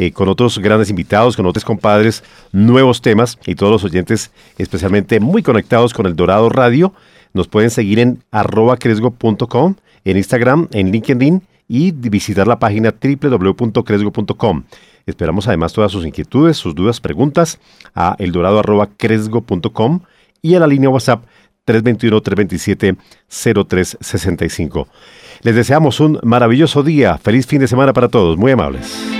Speaker 2: Eh, con otros grandes invitados, con otros compadres, nuevos temas y todos los oyentes especialmente muy conectados con el Dorado Radio. Nos pueden seguir en arroba cresgo.com, en Instagram, en LinkedIn y visitar la página www.cresgo.com. Esperamos además todas sus inquietudes, sus dudas, preguntas a eldorado.cresgo.com y a la línea WhatsApp 321-327-0365. Les deseamos un maravilloso día, feliz fin de semana para todos, muy amables.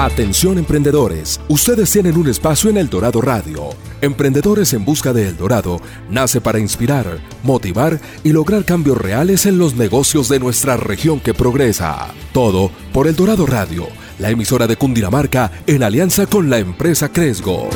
Speaker 1: Atención emprendedores, ustedes tienen un espacio en El Dorado Radio. Emprendedores en Busca de El Dorado nace para inspirar, motivar y lograr cambios reales en los negocios de nuestra región que progresa. Todo por El Dorado Radio, la emisora de Cundinamarca en alianza con la empresa Cresgo.